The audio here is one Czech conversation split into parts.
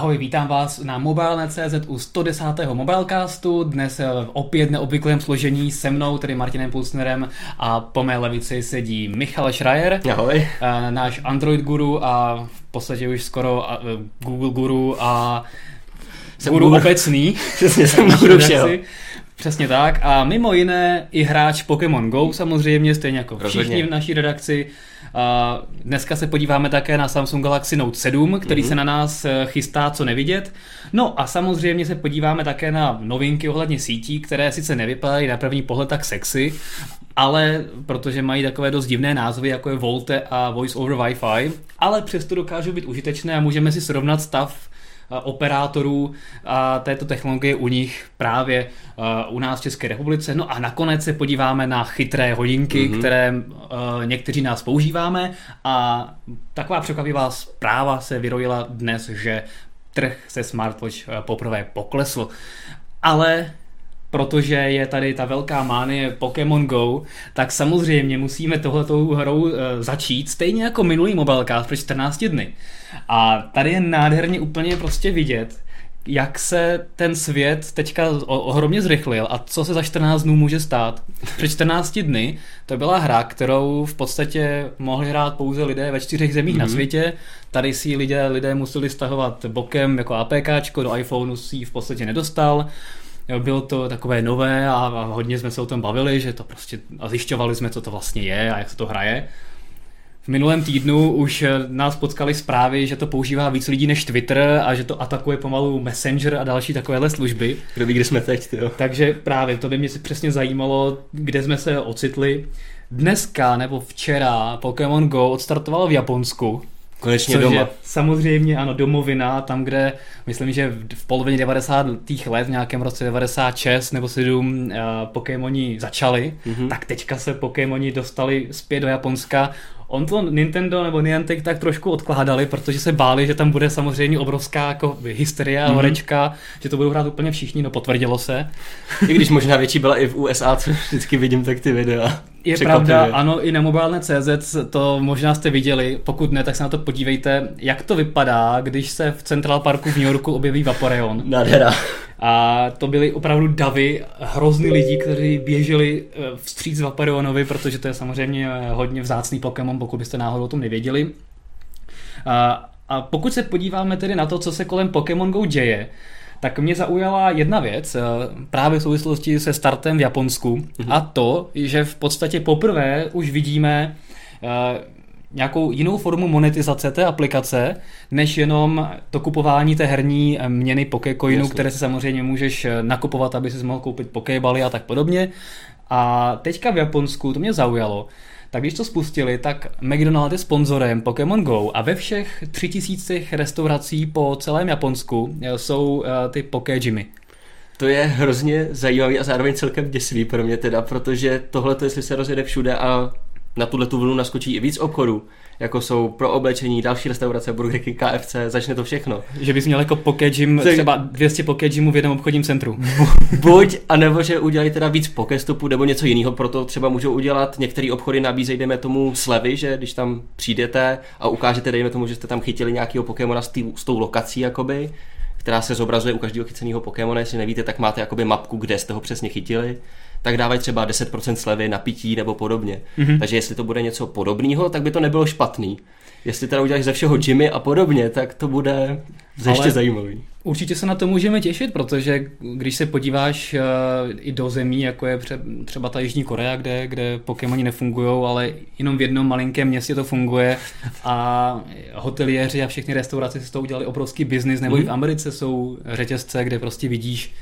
Ahoj, vítám vás na Mobile.cz u 110. Mobilecastu. Dnes v opět neobvyklém složení se mnou, tedy Martinem Pulsnerem a po mé levici sedí Michal Schreier. Ahoj. Náš Android guru a v podstatě už skoro Google guru a jsem guru Google. obecný. Přesně, jsem guru všeho. Přesně tak. A mimo jiné i hráč Pokémon Go samozřejmě, stejně jako všichni Rozhodně. v naší redakci. A dneska se podíváme také na Samsung Galaxy Note 7, který mm-hmm. se na nás eh, chystá co nevidět. No a samozřejmě se podíváme také na novinky ohledně sítí, které sice nevypadají na první pohled tak sexy, ale protože mají takové dost divné názvy, jako je Volte a Voice over Wi-Fi, ale přesto dokážou být užitečné a můžeme si srovnat stav operátorů a této technologie u nich právě u nás v České republice. No a nakonec se podíváme na chytré hodinky, mm-hmm. které někteří nás používáme a taková překvapivá zpráva se vyrojila dnes, že trh se smartwatch poprvé poklesl. Ale protože je tady ta velká mánie Pokémon Go, tak samozřejmě musíme tohletou hrou uh, začít, stejně jako minulý mobilecast před 14 dny. A tady je nádherně úplně prostě vidět, jak se ten svět teďka ohromně zrychlil a co se za 14 dnů může stát. Před 14 dny to byla hra, kterou v podstatě mohli hrát pouze lidé ve čtyřech zemích mm-hmm. na mhm. světě. Tady si lidé, lidé museli stahovat bokem jako APKčko, do iPhoneu si ji v podstatě nedostal. Bylo to takové nové a, a hodně jsme se o tom bavili, že to prostě a zjišťovali jsme, co to vlastně je a jak se to hraje. V minulém týdnu už eh, nás potkali zprávy, že to používá víc lidí než Twitter a že to atakuje pomalu Messenger a další takovéhle služby. Kdo ví, kde jsme teď, jo. Takže právě, to by mě přesně zajímalo, kde jsme se ocitli. Dneska nebo včera Pokémon Go odstartoval v Japonsku. Konečně Což doma. Je samozřejmě, ano, domovina, tam, kde myslím, že v polovině 90. let, v nějakém roce 96 nebo 7 uh, Pokémoni začali, mm-hmm. tak teďka se Pokémoni dostali zpět do Japonska On to Nintendo nebo Niantic tak trošku odkládali, protože se báli, že tam bude samozřejmě obrovská jako hysterie a mm-hmm. horečka, že to budou hrát úplně všichni, no potvrdilo se. I když možná větší byla i v USA, co vždycky vidím tak ty videa. Je pravda, ano, i na mobilné.cz to možná jste viděli, pokud ne, tak se na to podívejte, jak to vypadá, když se v Central Parku v New Yorku objeví Vaporeon. Nádhera. A to byly opravdu davy, hrozný lidí, kteří běželi eh, vstříc Vaporeonovi, protože to je samozřejmě eh, hodně vzácný Pokémon, pokud byste náhodou o tom nevěděli. A, a pokud se podíváme tedy na to, co se kolem Pokémon Go děje, tak mě zaujala jedna věc eh, právě v souvislosti se startem v Japonsku mm-hmm. a to, že v podstatě poprvé už vidíme nějakou jinou formu monetizace té aplikace, než jenom to kupování té herní měny Pokécoinu, které si samozřejmě můžeš nakupovat, aby si mohl koupit Pokébaly a tak podobně. A teďka v Japonsku, to mě zaujalo, tak když to spustili, tak McDonald's je sponzorem Pokémon Go a ve všech tři tisících restaurací po celém Japonsku jsou uh, ty Poké Jimmy. To je hrozně zajímavý a zároveň celkem děsivý pro mě teda, protože tohle, jestli se rozjede všude a na tuhle tu vlnu naskočí i víc obchodů, jako jsou pro oblečení, další restaurace, Burger King, KFC, začne to všechno. Že bys měl jako gym, třeba 200 poké gymů v jednom obchodním centru. Buď, anebo že udělají teda víc pokestopů nebo něco jiného, proto třeba můžou udělat, některé obchody nabízejí, dejme tomu slevy, že když tam přijdete a ukážete, dejme tomu, že jste tam chytili nějakého Pokémona s, tý, s tou lokací, jakoby, která se zobrazuje u každého chyceného Pokémona, jestli nevíte, tak máte jakoby mapku, kde jste ho přesně chytili tak dávají třeba 10% slevy na pití nebo podobně. Mm-hmm. Takže jestli to bude něco podobného, tak by to nebylo špatný. Jestli teda uděláš ze všeho Jimmy a podobně, tak to bude ještě Ale zajímavý. Určitě se na to můžeme těšit, protože když se podíváš uh, i do zemí, jako je třeba ta Jižní Korea, kde, kde Pokémoni nefungují, ale jenom v jednom malinkém městě to funguje a hoteliéři a všechny restaurace si to udělali obrovský biznis, nebo mm. i v mhm. Americe jsou řetězce, kde prostě vidíš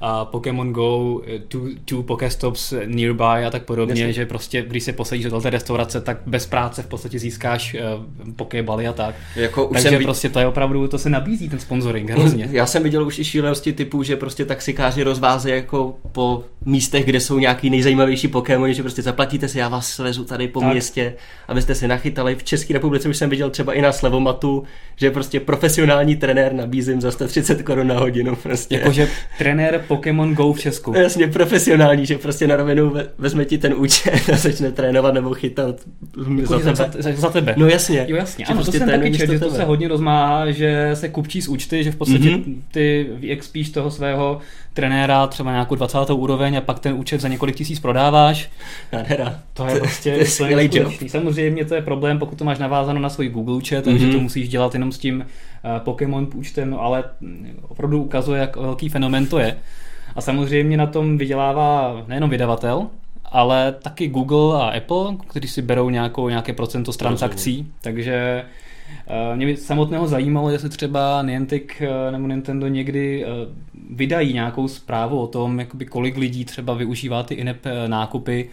a Pokémon Go, eh, two, two Pokestops nearby a tak podobně, Jasně. že prostě když se posadíš do té restaurace, tak bez práce v podstatě získáš uh, Pokébaly a tak. Jako Takže jsem prostě to je opravdu, to se nabízí ten sponsoring hrozně. Já jsem viděl už i šílenosti typu, že prostě taxikáři rozvázejí jako po místech, kde jsou nějaký nejzajímavější Pokémony, že prostě zaplatíte si, já vás svezu tady po tak. městě, abyste si nachytali. V České republice už jsem viděl třeba i na Slevomatu, že prostě profesionální trenér nabízím za 130 korun na hodinu. Prostě. Jakože trenér Pokémon Go v Česku. Jasně, profesionální, že prostě na rovinu vezme ti ten účet a začne trénovat nebo chytat jako za, tebe. Za, za, tebe. No jasně. Jo jasně, ano, prostě to jsem taky četl, že to se hodně rozmáhá, že se kupčí z účty, že v podstatě mm-hmm. ty vyexpíš toho svého trenéra třeba nějakou 20. úroveň a pak ten účet za několik tisíc prodáváš. Nádhera. To je prostě to je job. Samozřejmě to je problém, pokud to máš navázáno na svůj Google účet, takže mm-hmm. to musíš dělat jenom s tím uh, Pokémon účtem, no ale opravdu ukazuje, jak velký fenomen to je. A samozřejmě na tom vydělává nejenom vydavatel, ale taky Google a Apple, kteří si berou nějakou, nějaké procento z transakcí, takže Eh, mě by samotného zajímalo, jestli třeba Niantic eh, nebo Nintendo někdy eh, vydají nějakou zprávu o tom, jakoby kolik lidí třeba využívá ty in nákupy,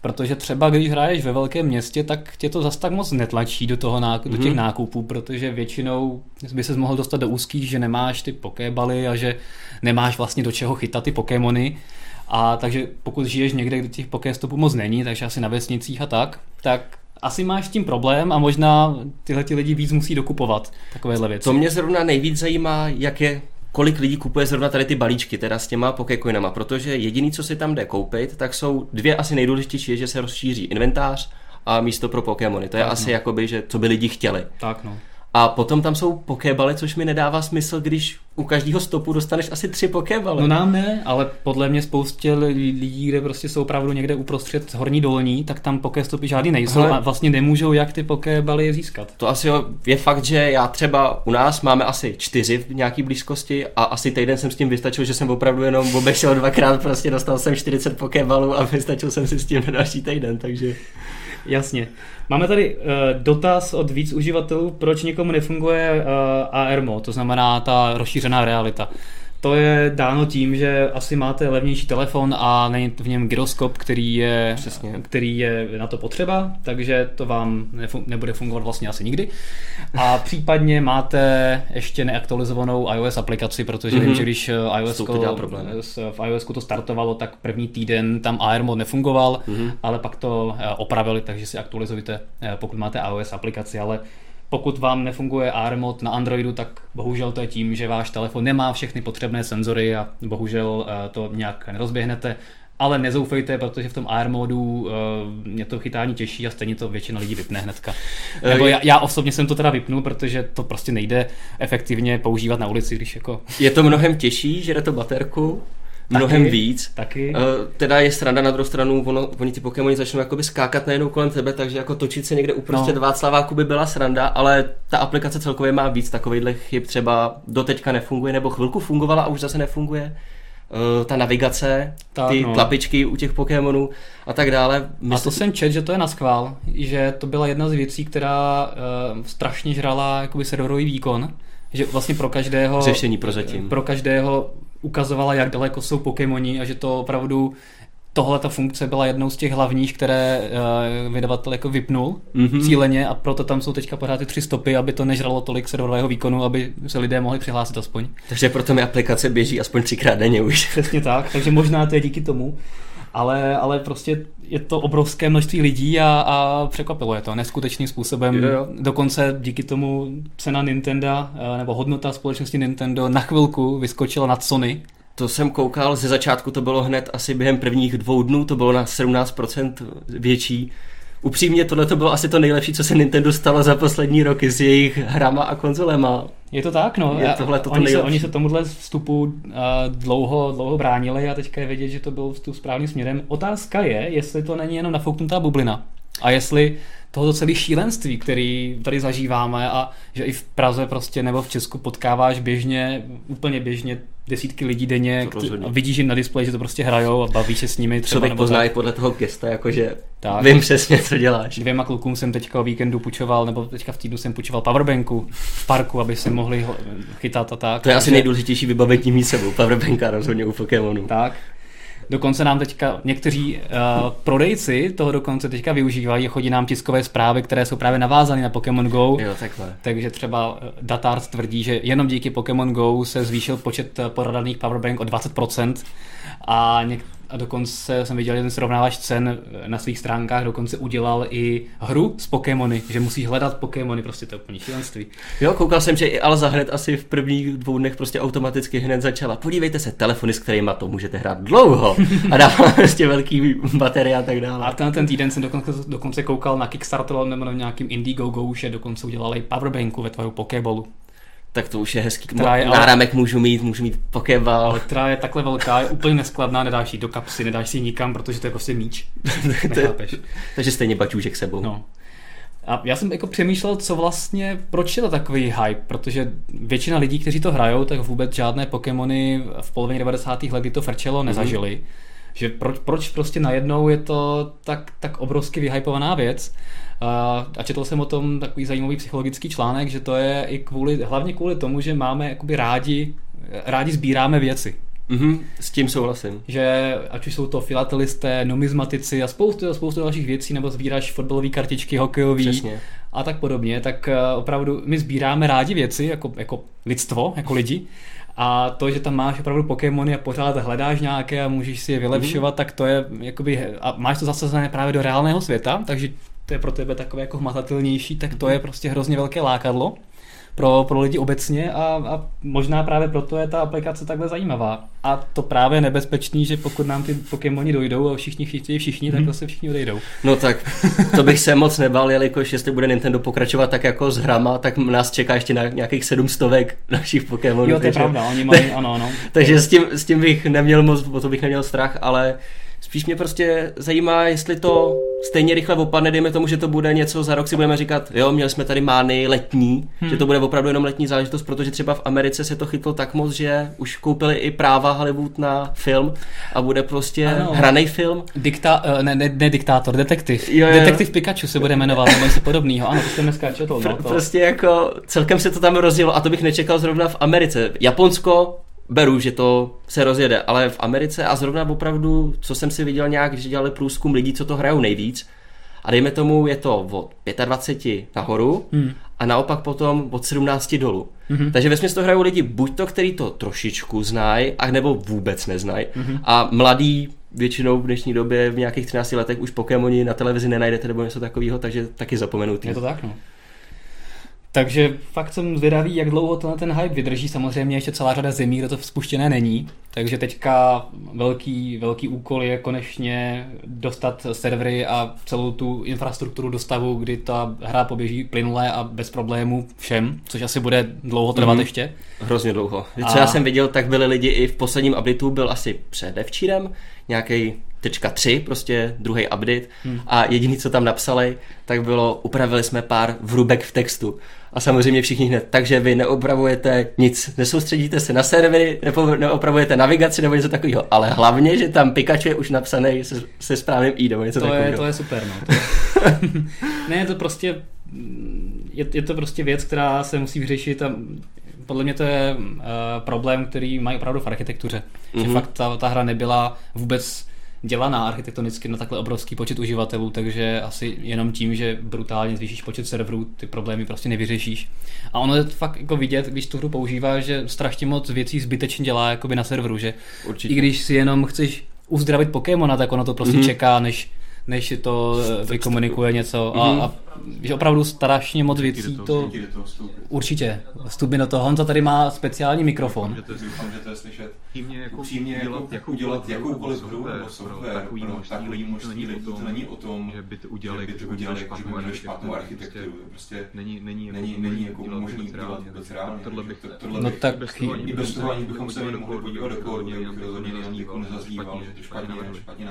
protože třeba když hraješ ve velkém městě, tak tě to zas tak moc netlačí do, toho nákup, mm-hmm. do těch mhm. nákupů, protože většinou by se mohl dostat do úzkých, že nemáš ty pokébaly a že nemáš vlastně do čeho chytat ty pokémony. A takže pokud žiješ někde, kde těch pokéstopů moc není, takže asi na vesnicích a tak, tak asi máš s tím problém a možná tyhle ty lidi víc musí dokupovat takovéhle věci. To mě zrovna nejvíc zajímá, jak je kolik lidí kupuje zrovna tady ty balíčky, teda s těma Pokécoinama, protože jediný, co si tam jde koupit, tak jsou dvě asi nejdůležitější, že se rozšíří inventář a místo pro Pokémony. To je tak, asi no. jakoby, že co by lidi chtěli. Tak no. A potom tam jsou pokébaly, což mi nedává smysl, když u každého stopu dostaneš asi tři pokébaly. No nám ne, ale podle mě spoustě lidí, kde prostě jsou opravdu někde uprostřed horní dolní, tak tam pokéstopy žádný nejsou ale... a vlastně nemůžou jak ty pokébaly získat. To asi je fakt, že já třeba u nás máme asi čtyři v nějaký blízkosti a asi týden jsem s tím vystačil, že jsem opravdu jenom obešel dvakrát, prostě dostal jsem 40 pokébalů a vystačil jsem si s tím na další týden, takže... Jasně. Máme tady uh, dotaz od víc uživatelů, proč někomu nefunguje uh, AR mode, to znamená ta rozšířená realita. To je dáno tím, že asi máte levnější telefon a není v něm gyroskop, který je, Přesně. který je na to potřeba, takže to vám nefun- nebude fungovat vlastně asi nikdy. A případně máte ještě neaktualizovanou iOS aplikaci, protože mm-hmm. vím, mhm. že když eh, iOS v iOS to startovalo, tak první týden tam AR mode nefungoval, mm-hmm. ale pak to eh, opravili, takže si aktualizujte, eh, pokud máte iOS aplikaci, ale pokud vám nefunguje AR mod na Androidu, tak bohužel to je tím, že váš telefon nemá všechny potřebné senzory a bohužel eh, to nějak nerozběhnete. Ale nezoufejte, protože v tom AR modu uh, mě to chytání těší a stejně to většina lidí vypne hnedka. Eh, Nebo já, já osobně jsem to teda vypnul, protože to prostě nejde efektivně používat na ulici, když jako... Je to mnohem těžší, že to baterku, mnohem taky, víc. Taky. Uh, teda je sranda na druhou stranu, ono, oni ty Pokémony začnou jakoby skákat najednou kolem tebe, takže jako točit se někde uprostřed no. Václaváku by byla sranda, ale ta aplikace celkově má víc takovýchhle chyb, třeba doteďka nefunguje, nebo chvilku fungovala a už zase nefunguje. Uh, ta navigace, tak, ty no. tlapičky u těch Pokémonů a tak dále. Mysl... A to jsem čet, že to je na skvál, že to byla jedna z věcí, která uh, strašně žrala jakoby serverový výkon, že vlastně pro každého řešení pro zatím. Pro každého ukazovala, jak daleko jsou Pokémoni a že to opravdu tohle ta funkce byla jednou z těch hlavních, které uh, vydavatel jako vypnul mm-hmm. cíleně a proto tam jsou teďka pořád ty tři stopy, aby to nežralo tolik serverového výkonu, aby se lidé mohli přihlásit aspoň. Takže proto mi aplikace běží aspoň třikrát denně už. Přesně tak, takže možná to je díky tomu ale, ale prostě je to obrovské množství lidí a, a překvapilo je to neskutečným způsobem. Jo, jo. Dokonce díky tomu cena Nintendo eh, nebo hodnota společnosti Nintendo na chvilku vyskočila nad Sony. To jsem koukal, ze začátku to bylo hned asi během prvních dvou dnů, to bylo na 17% větší upřímně tohle to bylo asi to nejlepší, co se Nintendo stalo za poslední roky s jejich hrama a konzolema. Je to tak, no. Je tohle to oni, se, oni se tomuhle vstupu uh, dlouho, dlouho bránili a teďka je vidět, že to byl vstup správným směrem. Otázka je, jestli to není jenom nafouknutá bublina. A jestli tohoto celé šílenství, který tady zažíváme a že i v Praze prostě nebo v Česku potkáváš běžně, úplně běžně desítky lidí denně a vidíš jim na displeji, že to prostě hrajou a baví se s nimi. Třeba, Člověk pozná i podle toho gesta, jakože tak. vím přesně, co děláš. Dvěma klukům jsem teďka o víkendu půjčoval, nebo teďka v týdnu jsem půjčoval powerbanku v parku, aby se mohli chytat a tak. To je asi nejdůležitější vybavení mít sebou, powerbanka rozhodně u Pokémonu. Tak, Dokonce nám teďka někteří uh, prodejci toho dokonce teďka využívají, chodí nám tiskové zprávy, které jsou právě navázány na Pokémon Go. Jo, takhle. Takže třeba eh, Datard tvrdí, že jenom díky Pokémon Go se zvýšil počet eh, poradaných powerbank o 20% a něk- a dokonce jsem viděl jeden srovnávač cen na svých stránkách, dokonce udělal i hru s Pokémony, že musí hledat Pokémony, prostě to je úplně šílenství. Jo, koukal jsem, že i Alza hned asi v prvních dvou dnech prostě automaticky hned začala. Podívejte se, telefony, s kterými to můžete hrát dlouho a dává prostě velký baterie a tak dále. A ten, ten týden jsem dokonce, dokonce koukal na Kickstarter nebo na nějakým Indiegogo, že dokonce udělali powerbanku ve tvoju Pokéballu tak to už je hezký. Která je, Náramek ale, můžu mít, můžu mít pokeball. Ale která je takhle velká, je úplně neskladná, nedáš ji do kapsy, nedáš si nikam, protože to je prostě míč. takže stejně baťůžek sebou. No. A já jsem jako přemýšlel, co vlastně, proč je to takový hype, protože většina lidí, kteří to hrajou, tak vůbec žádné Pokémony v polovině 90. let, kdy to frčelo, mhm. nezažili. Mm-hmm. Že proč, proč prostě najednou je to tak, tak obrovsky vyhypovaná věc. A četl jsem o tom takový zajímavý psychologický článek, že to je i kvůli, hlavně kvůli tomu, že máme jakoby rádi, rádi sbíráme věci. Mm-hmm, s tím souhlasím. Že ať už jsou to filatelisté, numizmatici a spoustu, spoustu dalších věcí, nebo sbíráš fotbalové kartičky, hokejový Přesně. a tak podobně, tak eh, opravdu my sbíráme rádi věci jako, jako lidstvo, jako lidi. A to, že tam máš opravdu Pokémony a pořád hledáš nějaké a můžeš si je vylepšovat, mm. tak to je jakoby, a máš to zasazené právě do reálného světa, takže to je pro tebe takové jako hmatatelnější, tak to je prostě hrozně velké lákadlo pro, pro lidi obecně a, a možná právě proto je ta aplikace takhle zajímavá. A to právě nebezpečný, že pokud nám ty Pokémoni dojdou a všichni chtějí všichni, tak zase všichni odejdou. No tak to bych se moc nebal, jelikož jestli bude Nintendo pokračovat tak jako s hrama, tak nás čeká ještě na nějakých sedm stovek našich Pokémonů. Jo, to je pravda, oni mají, ano, ano. takže s tím, s tím bych neměl moc, o to bych neměl strach, ale Spíš mě prostě zajímá, jestli to stejně rychle opadne, dejme tomu, že to bude něco, za rok si budeme říkat, jo, měli jsme tady mány letní, hmm. že to bude opravdu jenom letní záležitost, protože třeba v Americe se to chytlo tak moc, že už koupili i práva Hollywood na film a bude prostě ano. hraný film. Dikta, eh, ne, ne, ne diktátor, detektiv. Jo, jo. Detektiv Pikachu se bude jmenovat, nebo něco podobného. Ano, to jsem dneska četl. No, to. Prostě jako celkem se to tam rozjelo a to bych nečekal zrovna v Americe. Japonsko beru, že to se rozjede, ale v Americe a zrovna opravdu, co jsem si viděl nějak, že dělali průzkum lidí, co to hrajou nejvíc, a dejme tomu, je to od 25 nahoru hmm. a naopak potom od 17 dolů. Hmm. Takže ve to hrajou lidi buď to, který to trošičku znají, a nebo vůbec neznají. Hmm. A mladí většinou v dnešní době v nějakých 13 letech už Pokémoni na televizi nenajdete nebo něco takového, takže taky zapomenutý. Je to tak, no. Takže fakt jsem zvědavý, jak dlouho tenhle ten hype vydrží. Samozřejmě ještě celá řada zemí, kde to spuštěné není. Takže teďka velký, velký úkol je konečně dostat servery a celou tu infrastrukturu do stavu, kdy ta hra poběží plynule a bez problémů všem, což asi bude dlouho trvat mm. ještě. Hrozně dlouho. A... Co já jsem viděl, tak byli lidi i v posledním updateu, byl asi předevčírem, nějaký tečka 3, prostě druhý update hmm. a jediný, co tam napsali, tak bylo, upravili jsme pár vrubek v textu. A samozřejmě všichni hned, takže vy neopravujete nic, nesoustředíte se na servery, neopravujete navigaci nebo něco takového, ale hlavně, že tam Pikachu je už napsaný se, se správným i nebo něco to takového. Je, to je super, no. To je... ne, je to prostě je, je to prostě věc, která se musí vyřešit a podle mě to je uh, problém, který mají opravdu v architektuře. Mm-hmm. Že mhm. fakt ta, ta hra nebyla vůbec dělaná architektonicky na takhle obrovský počet uživatelů, takže asi jenom tím, že brutálně zvýšíš počet serverů, ty problémy prostě nevyřešíš. A ono je fakt jako vidět, když tu hru používá, že strašně moc věcí zbytečně dělá jakoby na serveru, že Určitě. i když si jenom chceš uzdravit Pokémona, tak ono to prostě mm-hmm. čeká, než než to eh, vykomunikuje něco a, mhm. a že opravdu strašně moc věcí to, určitě vstupí do toho. Honza tady má speciální mikrofon. Doufám, že to je slyšet. Jako upřímně jako, jako udělat jakoukoliv hru nebo software takový takový množství lidí, to není o tom, že by to udělali, že by udělali špatnou architekturu. Prostě není, není, není, není jako možný udělat vůbec reálně. Tohle bych, tohle no tak i bez toho ani bychom se mohli podívat do kódu, bych rozhodně nikomu že to špatně.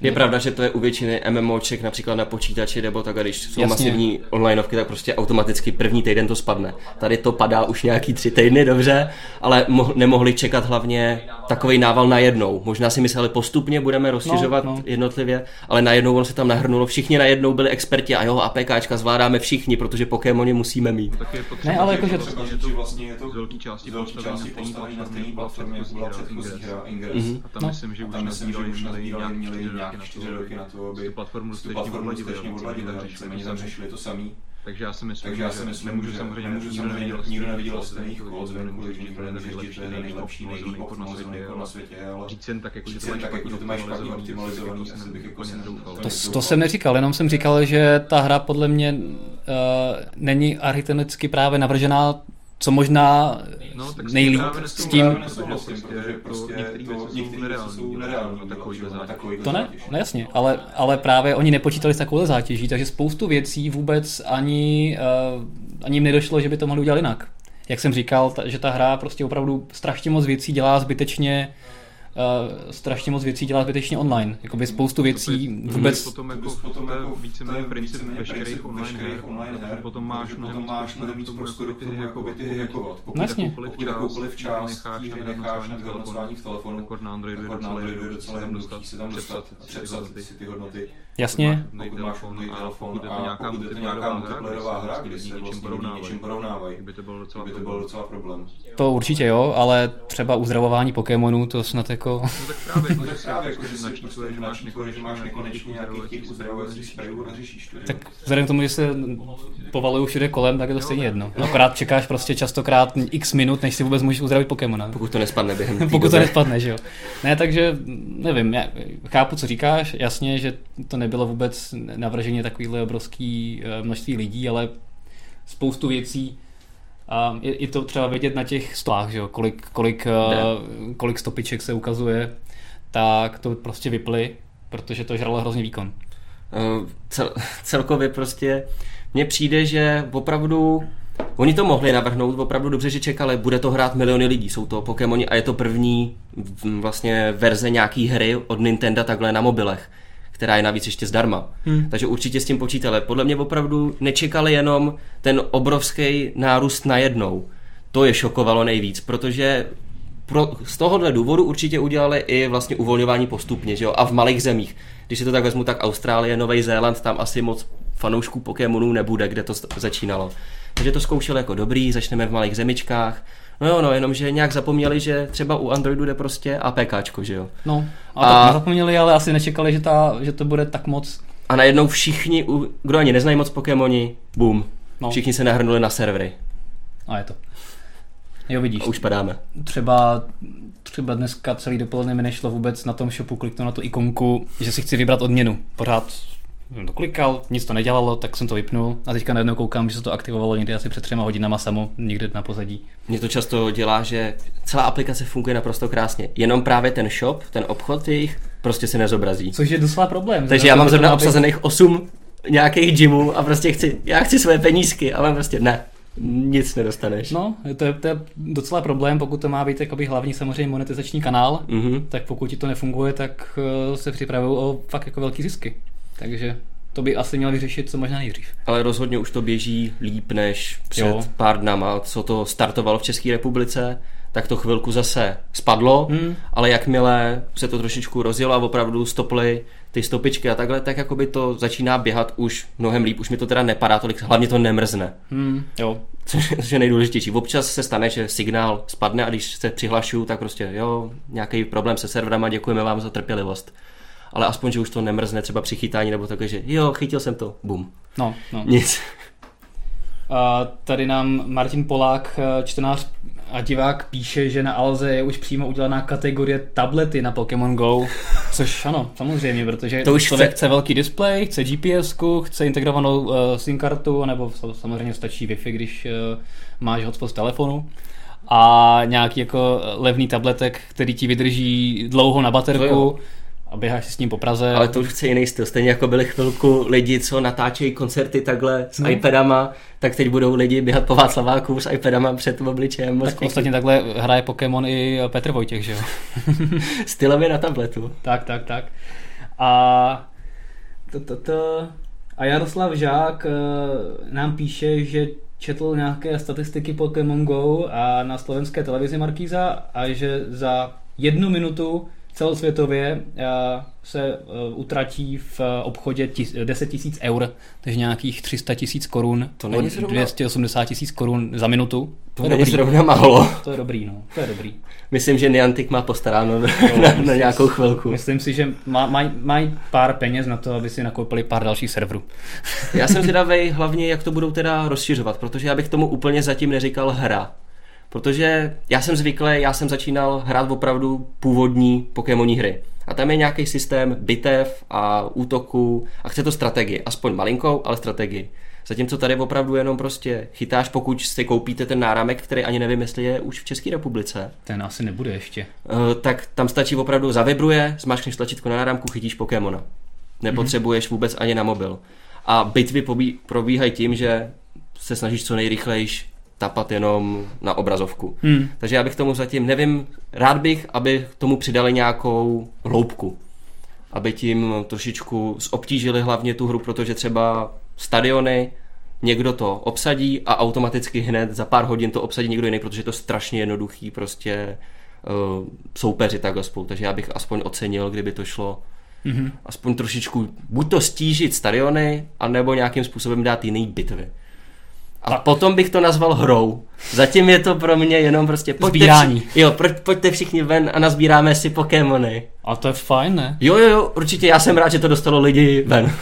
Je pravda, že to je u většiny MMOček například na počítači nebo tak, když jsou masivní onlineovky, tak prostě automaticky první týden to spadne. Tady to padá už nějaký tři týdny, dobře, ale mo- nemohli čekat hlavně takový nával najednou. Možná si mysleli postupně budeme rozšiřovat no, no. jednotlivě, ale najednou on se tam nahrnulo, všichni najednou byli experti a jo, APKčka zvládáme všichni, protože Pokémony musíme mít. Tak je ne, ale jakože to, že to vlastně je to z velké části postavené na stejné platformě, jako byla předchozí hra Ingress. A tam myslím, že už měli nějaké čtyři roky na to, aby tu platformu stejně odladili, oni tam řešili to samý Takže já si myslím, Takže já si myslím nemůžu samozřejmě, nemůžu samozřejmě nikdo neviděl stejných kol zvenku, že nikdo nevěřil, že to je nejlepší, nejlíp optimalizovaný kol na světě, ale říct jen tak, jako, že to máš špatně optimalizovaný, asi bych jako nedoufal. To, to jsem neříkal, jenom jsem říkal, že ta hra podle mě uh, není architektonicky právě navržená co možná no, nejlíp s tím... To ne, no jasně, ale, ale právě oni nepočítali s takovou zátěží, takže spoustu věcí vůbec ani, uh, ani jim nedošlo, že by to mohli udělat jinak. Jak jsem říkal, ta, že ta hra prostě opravdu strašně moc věcí dělá zbytečně uh, strašně moc věcí dělá zbytečně online. Jakoby spoustu věcí vůbec... Potom jako, potom jako víceméně princip veškerých online her, online her potom máš mnohem máš mnohem víc prostoru k tomu jako ty jako Pokud jakoukoliv část necháš na vyhodnocování v telefonu, tak na Androidu je docela jednoduchý se tam dostat, přepsat si ty hodnoty. Jasně. Pokud máš nový telefon a pokud je to nějaká multiplayerová hra, kde se vlastně něčím porovnávají, by to byl docela problém. To určitě jo, ale třeba uzdravování Pokémonů, to snad jako... No tak právě, no, tak právě jako, že načísluje, že máš nekonečně, že máš nekonečně nějakých těch uzdravovacích sprejů a řešíš Tak vzhledem k tomu, že se povalují všude kolem, tak je to stejně jedno. Akorát čekáš prostě častokrát x minut, než si vůbec můžeš uzdravit Pokémona. Pokud to nespadne během Pokud to nespadne, že jo. Ne, takže nevím, já chápu, co říkáš, jasně, že to nebylo vůbec navržení takovýhle obrovský eh, množství lidí, ale spoustu věcí. A je, je to třeba vidět na těch stolách, že jo, kolik, kolik, uh, kolik stopiček se ukazuje, tak to prostě vyply, protože to žralo hrozně výkon. Uh, cel, celkově prostě mně přijde, že opravdu Oni to mohli navrhnout opravdu dobře, že čekali, bude to hrát miliony lidí, jsou to Pokémoni a je to první vlastně verze nějaký hry od Nintendo takhle na mobilech která je navíc ještě zdarma. Hmm. Takže určitě s tím počítali. Podle mě opravdu nečekali jenom ten obrovský nárůst najednou. To je šokovalo nejvíc, protože pro, z tohohle důvodu určitě udělali i vlastně uvolňování postupně, že jo? A v malých zemích. Když si to tak vezmu, tak Austrálie, Nový Zéland, tam asi moc fanoušků Pokémonů nebude, kde to začínalo. Takže to zkoušeli jako dobrý, začneme v malých zemičkách, No jo, no, jenomže nějak zapomněli, že třeba u Androidu jde prostě APKčko, že jo. No, a, a tak zapomněli, ale asi nečekali, že, ta, že to bude tak moc. A najednou všichni, kdo ani neznají moc Pokémoni, boom, no. všichni se nahrnuli na servery. A je to. Jo, vidíš. A už padáme. Třeba, třeba dneska celý dopoledne mi nešlo vůbec na tom shopu kliknout na tu ikonku, že si chci vybrat odměnu. Pořád jsem to klikal, nic to nedělalo, tak jsem to vypnul a teďka najednou koukám, že se to aktivovalo někdy asi před třema hodinama samo, někde na pozadí. Mě to často dělá, že celá aplikace funguje naprosto krásně, jenom právě ten shop, ten obchod jejich, prostě se nezobrazí. Což je docela problém. Takže já mám zrovna obsazených 8 nějakých gymů a prostě chci, já chci své penízky a mám prostě ne, nic nedostaneš. No, to je, to je docela problém, pokud to má být jakoby hlavní samozřejmě monetizační kanál, mm-hmm. tak pokud ti to nefunguje, tak eh, se připravují o fakt jako velký zisky. Takže to by asi měl vyřešit co možná nejdřív. Ale rozhodně už to běží líp než před jo. pár dnama, co to startovalo v České republice, tak to chvilku zase spadlo, hmm. ale jakmile se to trošičku rozjelo a opravdu stoply ty stopičky a takhle, tak jako by to začíná běhat už mnohem líp, už mi to teda nepadá tolik, hlavně to nemrzne. Hmm, jo. Což je nejdůležitější. Občas se stane, že signál spadne a když se přihlašuju, tak prostě jo, nějaký problém se serverama, děkujeme vám za trpělivost ale aspoň, že už to nemrzne třeba při chytání nebo takhle, že jo, chytil jsem to, bum. No, no. Nic. A tady nám Martin Polák, eh, čtenář a divák píše, že na Alze je už přímo udělaná kategorie tablety na Pokémon Go, což ano, samozřejmě, protože to už chce, chce velký displej, chce GPS, chce integrovanou uh, SIM kartu, nebo samozřejmě stačí Wi-Fi, když uh, máš hotspot z telefonu a nějaký jako levný tabletek, který ti vydrží dlouho na baterku a běháš si s ním po Praze. Ale to už chce jiný styl. Stejně jako byli chvilku lidi, co natáčejí koncerty takhle s no. iPadama, tak teď budou lidi běhat po Václaváku s iPadama před obličejem. Tak ostatně takhle hraje Pokémon i Petr Vojtěch, že jo? Stylově na tabletu. Tak, tak, tak. A to, to, to. A Jaroslav Žák eh, nám píše, že četl nějaké statistiky Pokémon Go a na slovenské televizi Markíza a že za jednu minutu celosvětově eh, se eh, utratí v obchodě 10 tisíc eur, takže nějakých 300 tisíc korun, to není 280 tisíc korun za minutu. To, to není zrovna málo. To je dobrý, no. To je dobrý. Myslím, že Niantic má postaráno no, na, na nějakou chvilku. Myslím si, že mají maj pár peněz na to, aby si nakoupili pár dalších serverů. Já jsem zvědavý hlavně, jak to budou teda rozšiřovat, protože já bych tomu úplně zatím neříkal hra. Protože já jsem zvyklý, já jsem začínal hrát opravdu původní Pokémoní hry. A tam je nějaký systém bitev a útoku a chce to strategii. Aspoň malinkou, ale strategii. Zatímco tady opravdu jenom prostě chytáš, pokud si koupíte ten náramek, který ani nevím, jestli je už v České republice. Ten asi nebude ještě. Uh, tak tam stačí opravdu zavibruje, zmáčkneš tlačítko na náramku, chytíš Pokémona. Nepotřebuješ mm-hmm. vůbec ani na mobil. A bitvy probíhají tím, že se snažíš co nejrychlejš tapat jenom na obrazovku. Hmm. Takže já bych tomu zatím, nevím, rád bych, aby tomu přidali nějakou hloubku. Aby tím trošičku zobtížili hlavně tu hru, protože třeba stadiony, někdo to obsadí a automaticky hned za pár hodin to obsadí někdo jiný, protože je to strašně jednoduchý prostě uh, soupeři takhle spolu. Takže já bych aspoň ocenil, kdyby to šlo mm-hmm. aspoň trošičku buď to stížit stadiony, anebo nějakým způsobem dát jiný bitvy. A tak. potom bych to nazval hrou. Zatím je to pro mě jenom prostě pojďte Zbírání. Vši- jo, pojďte všichni ven a nazbíráme si Pokémony. A to je fajn, ne? Jo, jo, jo, určitě já jsem rád, že to dostalo lidi ven.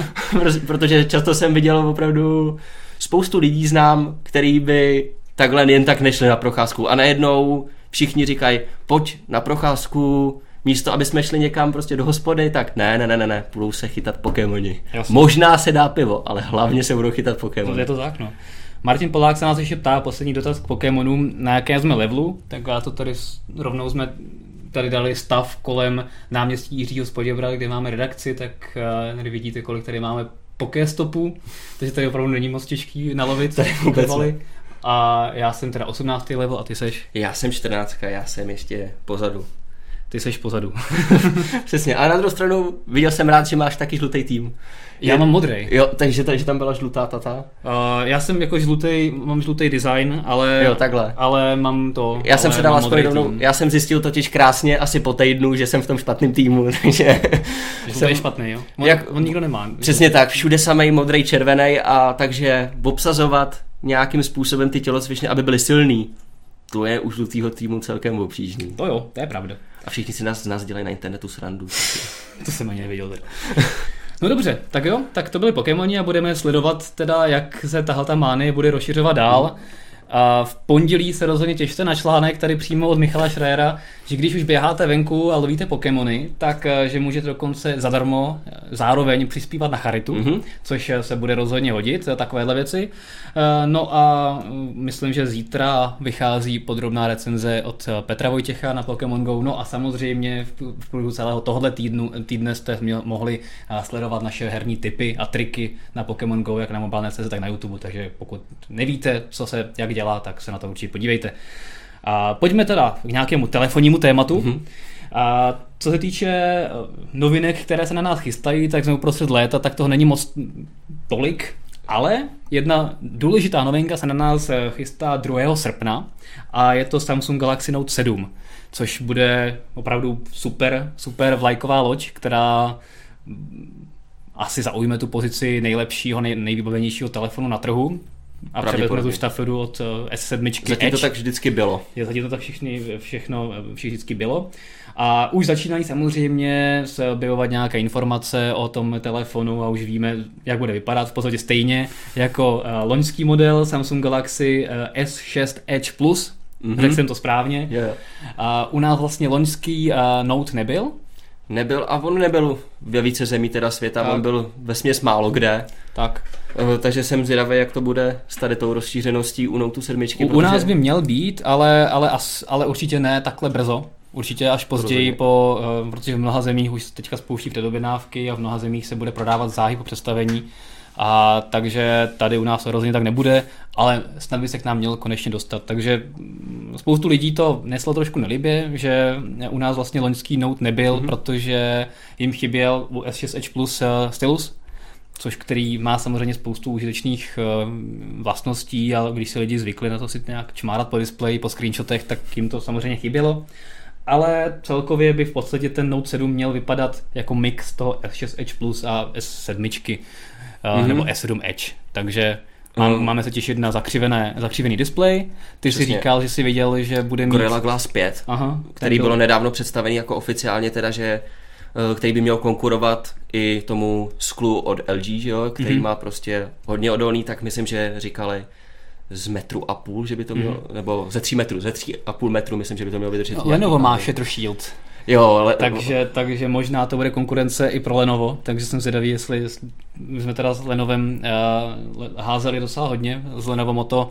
Protože často jsem viděl opravdu spoustu lidí znám, který by takhle jen tak nešli na procházku a najednou všichni říkají, pojď na procházku, místo, aby jsme šli někam prostě do hospody, tak ne, ne, ne, ne, ne, budou se chytat Pokémoni. Jasně. Možná se dá pivo, ale hlavně se budou chytat Pokémoni. je to tak, no. Martin Polák se nás ještě ptá, poslední dotaz k Pokémonům, na jaké jsme levelu, tak já to tady rovnou jsme tady dali stav kolem náměstí Jiřího Spoděbra, kde máme redakci, tak uh, tady vidíte, kolik tady máme Pokéstopů, takže tady opravdu není moc těžký nalovit. Tady vůbec A já jsem teda 18. level a ty seš? Já jsem 14, já jsem ještě pozadu ty seš pozadu. Přesně. A na druhou stranu viděl jsem rád, že máš taky žlutý tým. Já je, mám modrý. Jo, takže, takže tam byla žlutá tata. Uh, já jsem jako žlutý, mám žlutý design, ale, jo, takhle. ale mám to. Já jsem se dal aspoň rovnou, já jsem zjistil totiž krásně asi po týdnu, že jsem v tom špatném týmu, takže... jsem špatný, jo? On, jak, on nikdo nemá. Přesně tak, všude samý modrý, červený a takže obsazovat nějakým způsobem ty tělocvičny, aby byly silný, to je u žlutého týmu celkem obřížný. To jo, to je pravda. A všichni si nás, nás dělají na internetu srandu. to jsem ani nevěděl. No dobře, tak jo, tak to byly Pokémoni a budeme sledovat teda, jak se tahle ta mánie bude rozšiřovat dál. A v pondělí se rozhodně těšte na článek tady přímo od Michala Schreiera, že když už běháte venku a lovíte Pokémony, tak eh, že můžete dokonce zadarmo eh, zároveň přispívat na charitu, mm-hmm. což eh, se bude rozhodně hodit, takovéhle věci. No a mm, myslím, že zítra vychází podrobná recenze od Petra Vojtěcha na Pokémon Go, no a samozřejmě v průběhu celého tohle týdnu, týdne jste mohli sledovat naše herní typy a triky na Pokémon Go, jak na mobilné CZ, tak na YouTube, takže pokud nevíte, co se, jak dělá, tak se na to určitě podívejte. A pojďme teda k nějakému telefonnímu tématu. Mm-hmm. A co se týče eh, novinek, které se na nás chystají, tak jsme uprostřed léta, tak toho není moc tolik, ale jedna důležitá novinka se na nás eh, chystá 2. srpna a je to Samsung Galaxy Note 7, což bude opravdu super, super vlajková loď, která asi zaujme tu pozici nejlepšího, nej, nejvybavenějšího telefonu na trhu a převezme tu štafetu od eh, S7 Zatím to tak vždycky bylo. Je, zatím to tak všichni, všechno eh, vždycky bylo. A už začínají samozřejmě se objevovat nějaké informace o tom telefonu a už víme, jak bude vypadat v podstatě stejně jako uh, loňský model Samsung Galaxy uh, S6 Edge Plus, mm-hmm. řekl jsem to správně. Yeah. Uh, u nás vlastně loňský uh, Note nebyl, Nebyl a on nebyl ve více zemí teda světa, tak. on byl ve směs málo kde. Tak. Uh, takže jsem zvědavý, jak to bude s tady tou rozšířeností u Note 7. U, protože... u nás by měl být, ale, ale, as, ale určitě ne takhle brzo. Určitě až později, po, uh, protože v mnoha zemích už teďka spouští předobjednávky a v mnoha zemích se bude prodávat záhy po představení. A takže tady u nás rozhodně tak nebude, ale snad by se k nám měl konečně dostat. Takže mm, spoustu lidí to neslo trošku nelibě, že u nás vlastně loňský Note nebyl, mm-hmm. protože jim chyběl u S6 Edge Plus uh, stylus, což který má samozřejmě spoustu užitečných uh, vlastností, ale když se lidi zvykli na to si nějak čmárat po displeji, po screenshotech, tak jim to samozřejmě chybělo. Ale celkově by v podstatě ten Note 7 měl vypadat jako mix toho S6 Edge Plus a S7, mm-hmm. nebo S7 Edge. Takže Mám, mm. Máme se těšit na zakřivené, zakřivený displej. Ty Přesně. jsi říkal, že jsi viděl, že bude mít... Gorilla Glass 5, Aha, který byl... bylo nedávno představený jako oficiálně teda, že eh, který by měl konkurovat i tomu sklu od LG, že jo, který mm-hmm. má prostě hodně odolný, tak myslím, že říkali z metru a půl, že by to mělo, mm. nebo ze tří metrů, ze tří a půl metru, myslím, že by to mělo vydržet. No, Lenovo má Shatter Shield. Jo, ale... takže, takže možná to bude konkurence i pro Lenovo, takže jsem zvědavý, jestli, jestli my jsme teda s Lenovem uh, házeli docela hodně, z Lenovo Moto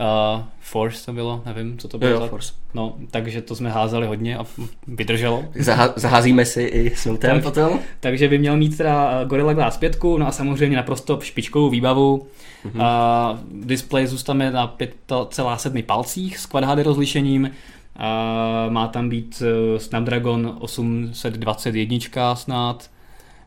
uh, Force to bylo, nevím, co to bylo. Jo, jo, Force. No, takže to jsme házeli hodně a vydrželo. Zaha- zaházíme si i s tak, potom. Takže by měl mít teda Gorilla Glass 5, no a samozřejmě naprosto špičkovou výbavu. Mm-hmm. Uh, display zůstane na 5,7 palcích s Quad HD rozlišením. Uh, má tam být Snapdragon 821 snad,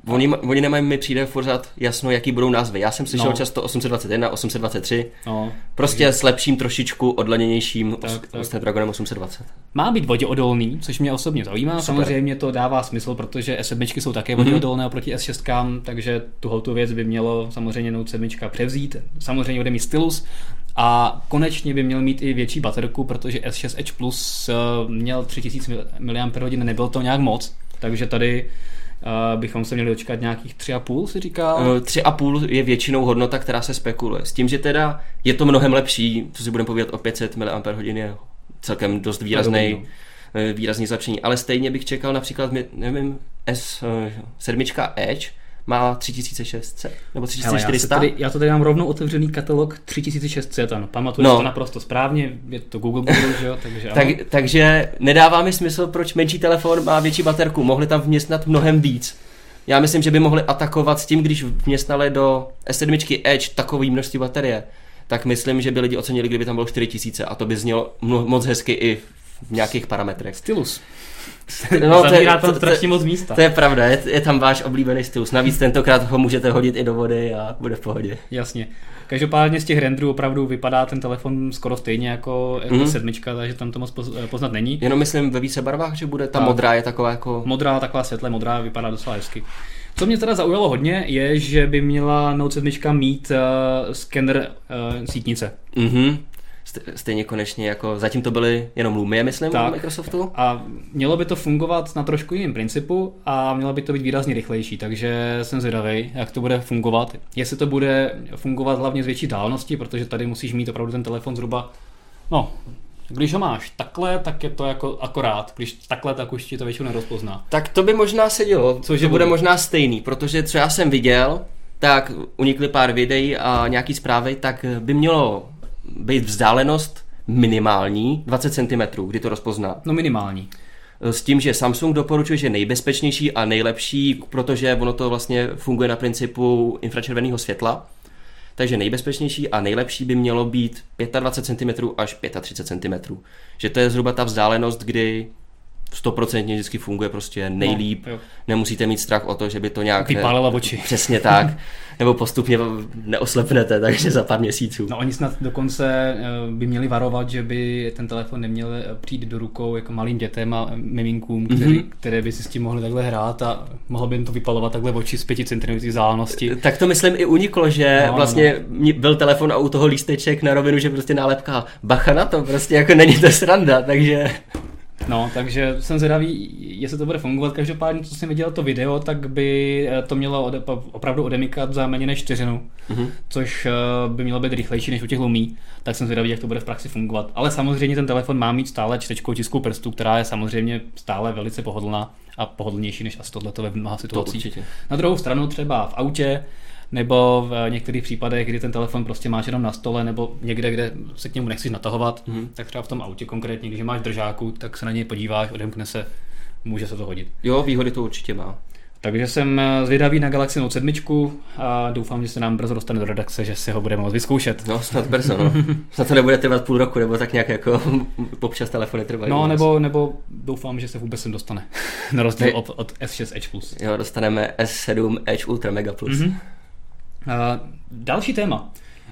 Oni, oni nemají, mi přijde pořád jasno, jaký budou názvy. Já jsem slyšel no. často 821, 823. No, prostě takže... s lepším trošičku odlaněnějším tak, tak. Snapdragonem 820. Má být voděodolný, což mě osobně zajímá. Super. Samozřejmě to dává smysl, protože S7 jsou také voděodolné mm-hmm. oproti S6, takže tuhle tu věc by mělo samozřejmě Note 7 převzít. Samozřejmě bude mít stylus, a konečně by měl mít i větší baterku, protože S6 Edge Plus eh, měl 3000 mAh, nebyl to nějak moc, takže tady bychom se měli dočkat nějakých 3,5, si říká? Uh, 3,5 je většinou hodnota, která se spekuluje. S tím, že teda je to mnohem lepší, co si budeme povědět o 500 mAh je celkem dost výrazný, no. eh, výrazný zlepšení. Ale stejně bych čekal například, nevím, S7 Edge, má 3600 nebo 3400. Hele, já, tady, já to tady mám rovnou otevřený katalog 3600, ano, pamatuju no. to naprosto správně, je to Google Google, že jo, takže tak, takže nedává mi smysl, proč menší telefon má větší baterku, mohli tam vměstnat mnohem víc. Já myslím, že by mohli atakovat s tím, když vměstnali do S7 Edge takový množství baterie, tak myslím, že by lidi ocenili, kdyby tam bylo 4000 a to by znělo moc hezky i v nějakých parametrech. Stylus. No, to, je, tam to, strašně moc místa. To je pravda, je, je tam váš oblíbený styl. Navíc tentokrát ho můžete hodit i do vody a bude v pohodě. Jasně. Každopádně z těch renderů opravdu vypadá ten telefon skoro stejně jako mm. sedmička, takže tam to moc poznat není. Jenom myslím ve více barvách, že bude ta tak. modrá je taková jako... Modrá, taková světle modrá, vypadá docela hezky. Co mě teda zaujalo hodně, je, že by měla Note 7 mít uh, skener uh, sítnice. Mhm stejně konečně jako, zatím to byly jenom Lumie, myslím, tak, Microsoftu. A mělo by to fungovat na trošku jiném principu a mělo by to být výrazně rychlejší, takže jsem zvědavý, jak to bude fungovat. Jestli to bude fungovat hlavně z větší dálnosti, protože tady musíš mít opravdu ten telefon zhruba, no, když ho máš takhle, tak je to jako akorát. Když takhle, tak už ti to většinou nerozpozná. Tak to by možná sedělo, což bude možná stejný, protože co já jsem viděl, tak unikly pár videí a nějaký zprávy, tak by mělo být vzdálenost minimální 20 cm, kdy to rozpozná. No minimální. S tím, že Samsung doporučuje, že nejbezpečnější a nejlepší, protože ono to vlastně funguje na principu infračerveného světla. Takže nejbezpečnější a nejlepší by mělo být 25 cm až 35 cm. Že to je zhruba ta vzdálenost, kdy stoprocentně vždycky funguje prostě nejlíp. No, Nemusíte mít strach o to, že by to nějak... Vypálila oči. Přesně tak. Nebo postupně neoslepnete, takže za pár měsíců. No oni snad dokonce eh, by měli varovat, že by ten telefon neměl eh, přijít do rukou jako malým dětem a miminkům, který, mm-hmm. které by si s tím mohli takhle hrát a mohlo by jim to vypalovat takhle oči z 5 cm vzdálenosti. Tak to myslím i uniklo, že no, vlastně no. byl telefon a u toho lísteček na rovinu, že prostě nálepka bacha na to, prostě jako není to sranda, takže... No, takže jsem zvědavý, jestli to bude fungovat. Každopádně, co jsem viděl to video, tak by eh, to mělo ode, opravdu odemykat za méně než čtyřinu, mm-hmm. což eh, by mělo být rychlejší než u těch lumí. Tak jsem zvědavý, jak to bude v praxi fungovat. Ale samozřejmě ten telefon má mít stále čtečkou tisku prstu, která je samozřejmě stále velice pohodlná a pohodlnější než asi tohle ve mnoha situacích. Na druhou stranu třeba v autě nebo v některých případech, kdy ten telefon prostě máš jenom na stole, nebo někde, kde se k němu nechceš natahovat, mm-hmm. tak třeba v tom autě konkrétně, když máš držáku, tak se na něj podíváš, odemkne se, může se to hodit. Jo, výhody to určitě má. Takže jsem eh, zvědavý na Galaxy Note 7 a doufám, že se nám brzo dostane do redakce, že si ho budeme moct vyzkoušet. No, snad brzo, no. snad to nebude trvat půl roku, nebo tak nějak jako popčas telefony trvají. No, nebo, nebo doufám, že se vůbec sem dostane. na rozdíl od, od S6 Edge Plus. Jo, dostaneme S7 Edge Ultra Mega Plus. Mm-hmm. Uh, další téma.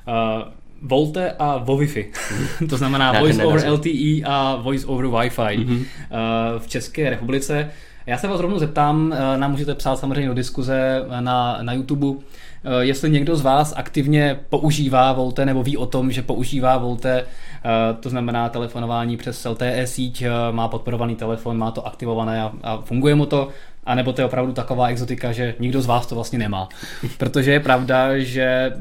Uh, Volte a vo Wi-Fi. to znamená ne, Voice over LTE a Voice over Wi-Fi mm-hmm. v České republice. Já se vás rovnou zeptám, eh, nám můžete psát samozřejmě do diskuze na, na YouTube, eh, jestli někdo z vás aktivně používá Volte nebo ví o tom, že používá Volte, to znamená telefonování přes LTE síť, má podporovaný telefon, má to aktivované a, a funguje mu to, a nebo to je opravdu taková exotika, že nikdo z vás to vlastně nemá. Protože je pravda, že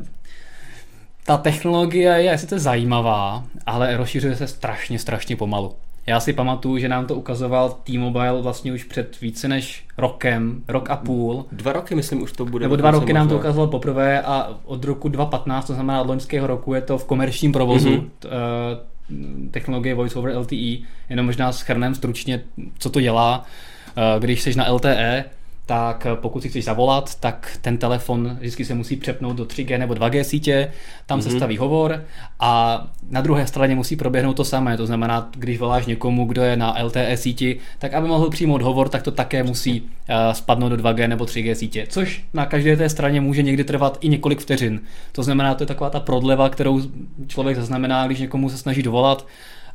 ta technologie je sice zajímavá, ale rozšiřuje se strašně, strašně pomalu. Já si pamatuju, že nám to ukazoval T-Mobile vlastně už před více než rokem, rok a půl. Dva roky, myslím, už to bude. Nebo dva roky možná. nám to ukazoval poprvé a od roku 2015, to znamená od loňského roku, je to v komerčním provozu. Mm-hmm. technologie Voice over LTE, jenom možná schrnem stručně, co to dělá. Eh, když jsi na LTE, tak eh, pokud si chceš zavolat, tak ten telefon vždycky se musí přepnout do 3G nebo 2G sítě, tam mm-hmm. se mhm. staví hovor a na druhé straně musí proběhnout to samé, to znamená, když voláš někomu, kdo je na LTE síti, tak aby mohl přijmout hovor, tak to také musí uh, spadnout do 2G nebo 3G sítě, což na každé té straně může někdy trvat i několik vteřin. To znamená, to je taková ta prodleva, kterou člověk zaznamená, když někomu se snaží dovolat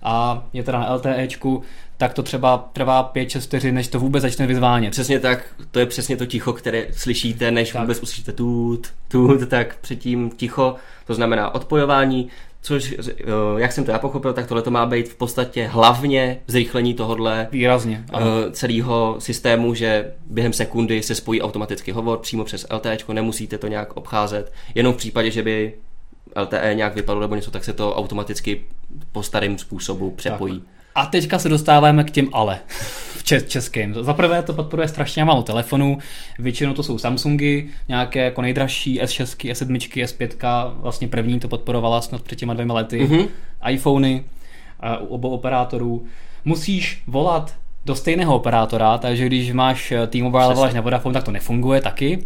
a je teda na LTEčku, tak to třeba trvá 5-6 vteřin, než to vůbec začne vyzvánět. Přesně tak, to je přesně to ticho, které slyšíte, než tak. vůbec uslyšíte tut, tut, tak předtím ticho, to znamená odpojování, což, eh, jak jsem to já pochopil, tak tohle to má být v podstatě hlavně zrychlení tohohle Výrazně, ano. Eh, celého systému, že během sekundy se spojí automaticky hovor přímo přes LTE, nemusíte to nějak obcházet, jenom v případě, že by LTE nějak vypadlo nebo něco, tak se to automaticky po starém způsobu přepojí. Tak. A teďka se dostáváme k těm ale v českém. Za prvé to podporuje strašně málo telefonů, většinou to jsou Samsungy, nějaké jako nejdražší S6, S7, S5, vlastně první to podporovala snad před těma dvěma lety, mm-hmm. iPhony u obou operátorů. Musíš volat do stejného operátora, takže když máš T-Mobile a voláš na Vodafone, tak to nefunguje taky.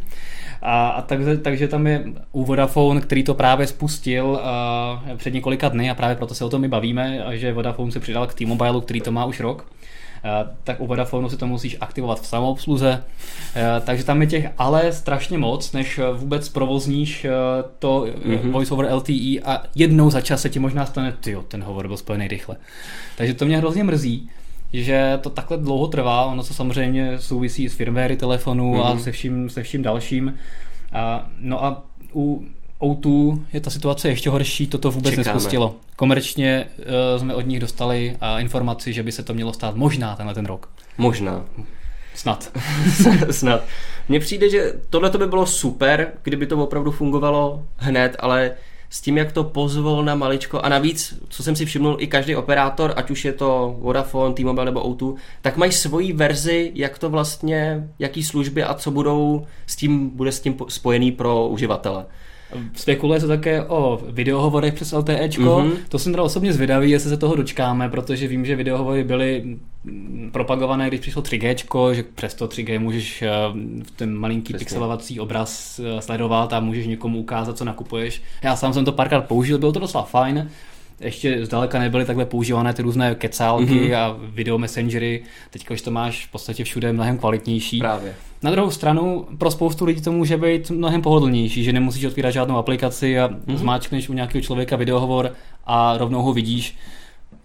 A, a takže, takže tam je u Vodafone, který to právě spustil uh, před několika dny a právě proto se o tom my bavíme, že Vodafone se přidal k T-Mobile, který to má už rok. Uh, tak u Vodafone si to musíš aktivovat v samoobsluze. Uh, takže tam je těch ale strašně moc, než vůbec provozníš uh, to mm-hmm. Voice over LTE a jednou za čas se ti možná stane, tyjo, ten hovor byl spojený rychle. Takže to mě hrozně mrzí že to takhle dlouho trvá, ono to samozřejmě souvisí s firmwary telefonů mm-hmm. a mhm. se vším, se vším dalším. A, no a u O2 je ta situace ještě horší, toto vůbec Čekáme. nespustilo. Komerčně uh, jsme od nich dostali uh, informaci, že by se to mělo stát možná tenhle ten rok. Možná. Snad. Snad. Mně přijde, že tohle by bylo super, kdyby to opravdu fungovalo hned, ale s tím, jak to pozvolna maličko a navíc, co jsem si všimnul, i každý operátor, ať už je to Vodafone, T-Mobile nebo O2, tak mají svoji verzi, jak to vlastně, jaký služby a co budou s tím, bude s tím spojený pro uživatele. Spekuluje se také o videohovorech přes LTE. Mm-hmm. To jsem teda osobně zvědavý, jestli se toho dočkáme, protože vím, že videohovory byly propagované, když přišlo 3G, že přes to 3G můžeš eh, ten malinký Přesně. pixelovací obraz eh, sledovat a můžeš někomu ukázat, co nakupuješ. Já sám jsem to párkrát použil, bylo to docela fajn ještě zdaleka nebyly takhle používané ty různé kecálky mm-hmm. a video messengery. Teď už to máš v podstatě všude mnohem kvalitnější. Právě. Na druhou stranu, pro spoustu lidí to může být mnohem pohodlnější, že nemusíš otvírat žádnou aplikaci a mm-hmm. zmáčkneš u nějakého člověka videohovor a rovnou ho vidíš.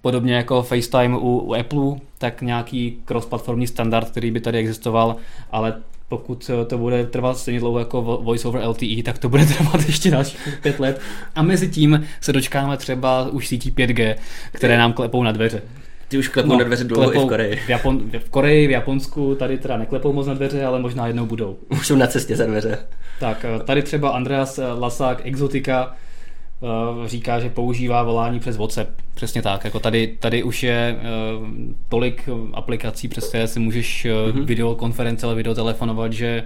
Podobně jako FaceTime u, u Apple, tak nějaký cross-platformní standard, který by tady existoval, ale pokud to bude trvat stejně dlouho jako Voice over LTE, tak to bude trvat ještě další pět let. A mezi tím se dočkáme třeba už sítí 5G, které nám klepou na dveře. Ty už klepou no, na dveře dlouho klepou i v Koreji. V, Japon, v Koreji, v Japonsku, tady teda neklepou moc na dveře, ale možná jednou budou. Už jsou na cestě za dveře. Tak, tady třeba Andreas Lasák, Exotika, Eh, říká, že používá volání přes WhatsApp. Přesně tak. Jako tady, tady už je uh, tolik aplikací, přes které si můžeš mm-hmm. videokonference, ale videotelefonovat, že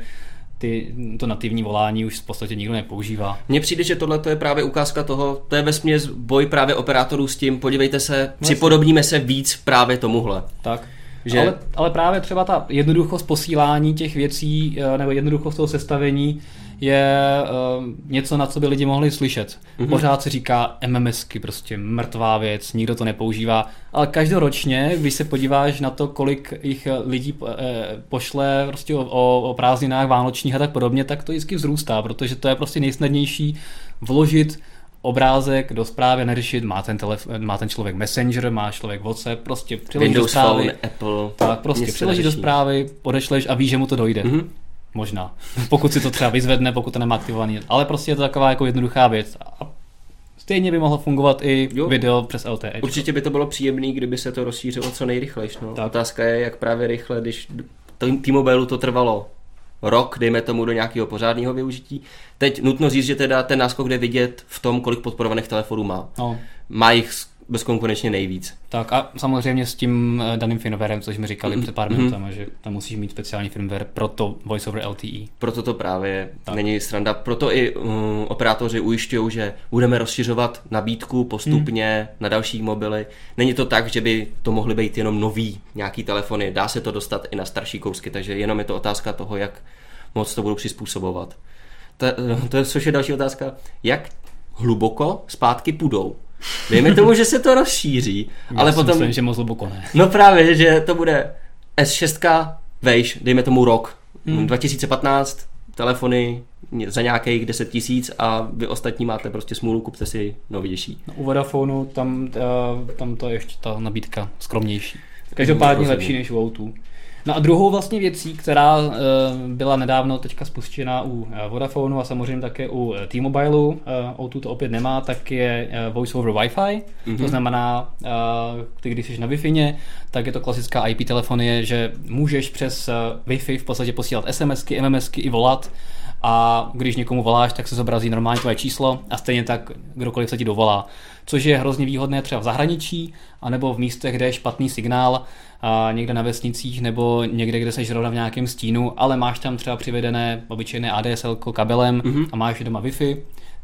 ty, to nativní volání už v podstatě nikdo nepoužívá. Mně přijde, že tohle je právě ukázka toho, to je vesměs boj právě operátorů s tím, podívejte se, vlastně. připodobníme se víc právě tomuhle. Tak. Že... Ale, ale právě třeba ta jednoduchost posílání těch věcí, nebo jednoduchost toho sestavení, je uh, něco, na co by lidi mohli slyšet. Mm-hmm. Pořád se říká MMSky, prostě mrtvá věc, nikdo to nepoužívá, ale každoročně, když se podíváš na to, kolik jich lidí eh, pošle prostě o, o, o prázdninách vánočních a tak podobně, tak to vždycky vzrůstá, protože to je prostě nejsnadnější vložit obrázek do zprávy neřešit, má ten, telef- má ten člověk Messenger, má člověk WhatsApp, prostě přiložíš do zprávy. Phone, Apple. Tak prostě přiložíš do zprávy, odešleš a víš, že mu to dojde. Mm-hmm. Možná. Pokud si to třeba vyzvedne, pokud to nemá aktivovaný. Ale prostě je to taková jako jednoduchá věc. A stejně by mohlo fungovat i jo. video přes LTE. Určitě by to bylo příjemné, kdyby se to rozšířilo co nejrychleji. No. Tak. Otázka je, jak právě rychle, když T-Mobile to trvalo rok, dejme tomu, do nějakého pořádného využití. Teď nutno říct, že teda ten náskok jde vidět v tom, kolik podporovaných telefonů má. No. Má jich bezkonkurenčně nejvíc. Tak a samozřejmě s tím eh, daným firmwarem, což mi říkali mm-hmm. před pár minutami, že tam musíš mít speciální firmware pro to Voice over LTE. Proto to právě tak. není sranda. Proto i um, operátoři ujišťují, že budeme rozšiřovat nabídku postupně mm. na další mobily. Není to tak, že by to mohly být jenom nový nějaký telefony. Dá se to dostat i na starší kousky, takže jenom je to otázka toho, jak moc to budou přizpůsobovat. To, to je, což je další otázka. Jak hluboko zpátky půjdou Dejme tomu, že se to rozšíří, Já ale potom... Myslím, že moc hluboko ne. No právě, že to bude S6 vejš, dejme tomu rok, hmm. 2015, telefony za nějakých 10 tisíc a vy ostatní máte prostě smůlu, kupte si novější. No, u Vodafonu tam, uh, tam to je ještě ta nabídka skromnější. Každopádně lepší než u O2. No a druhou vlastně věcí, která uh, byla nedávno teďka spuštěna u uh, Vodafonu a samozřejmě také u uh, T-Mobileu, uh, O2 to opět nemá, tak je Voice over Wi-Fi, mm-hmm. to znamená, ty když jsi na Wi-Fi, tak je to klasická IP telefonie, že můžeš přes Wi-Fi v podstatě posílat SMSky, MMSky i volat a když někomu voláš, tak se zobrazí normálně tvoje číslo a stejně tak kdokoliv se ti dovolá. Což je hrozně výhodné třeba v zahraničí, anebo v místech, kde je špatný signál, a někde na vesnicích nebo někde, kde seš zrovna v nějakém stínu, ale máš tam třeba přivedené obyčejné ADSL kabelem mm-hmm. a máš doma Wi-Fi,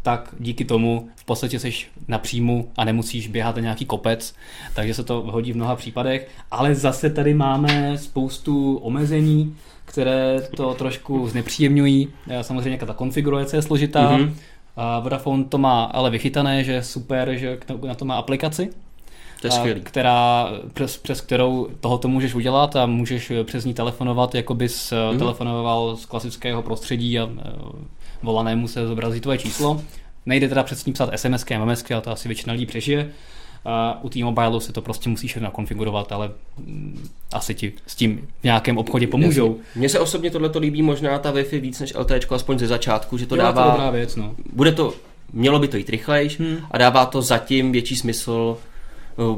tak díky tomu v podstatě jsi na příjmu a nemusíš běhat na nějaký kopec, takže se to hodí v mnoha případech, ale zase tady máme spoustu omezení, které to trošku znepříjemňují. Samozřejmě ta konfigurace je složitá, mm-hmm. A Vodafone to má ale vychytané, že je super, že na to má aplikaci, to je skvělý. která, přes, přes kterou tohoto můžeš udělat a můžeš přes ní telefonovat, jako bys mm-hmm. telefonoval z klasického prostředí a eh, volanému se zobrazí tvoje číslo. Nejde teda přes ní psát SMSky a MMSky, a to asi většina lidí přežije. A u T-Mobile se to prostě musíš nakonfigurovat, ale mm, asi ti s tím v nějakém obchodě pomůžou. Mně se osobně tohle líbí možná ta Wi-Fi víc než LTE, aspoň ze začátku, že to jo, dává... To dobrá věc, no. Bude to, mělo by to jít rychlejš hmm. a dává to zatím větší smysl Eh,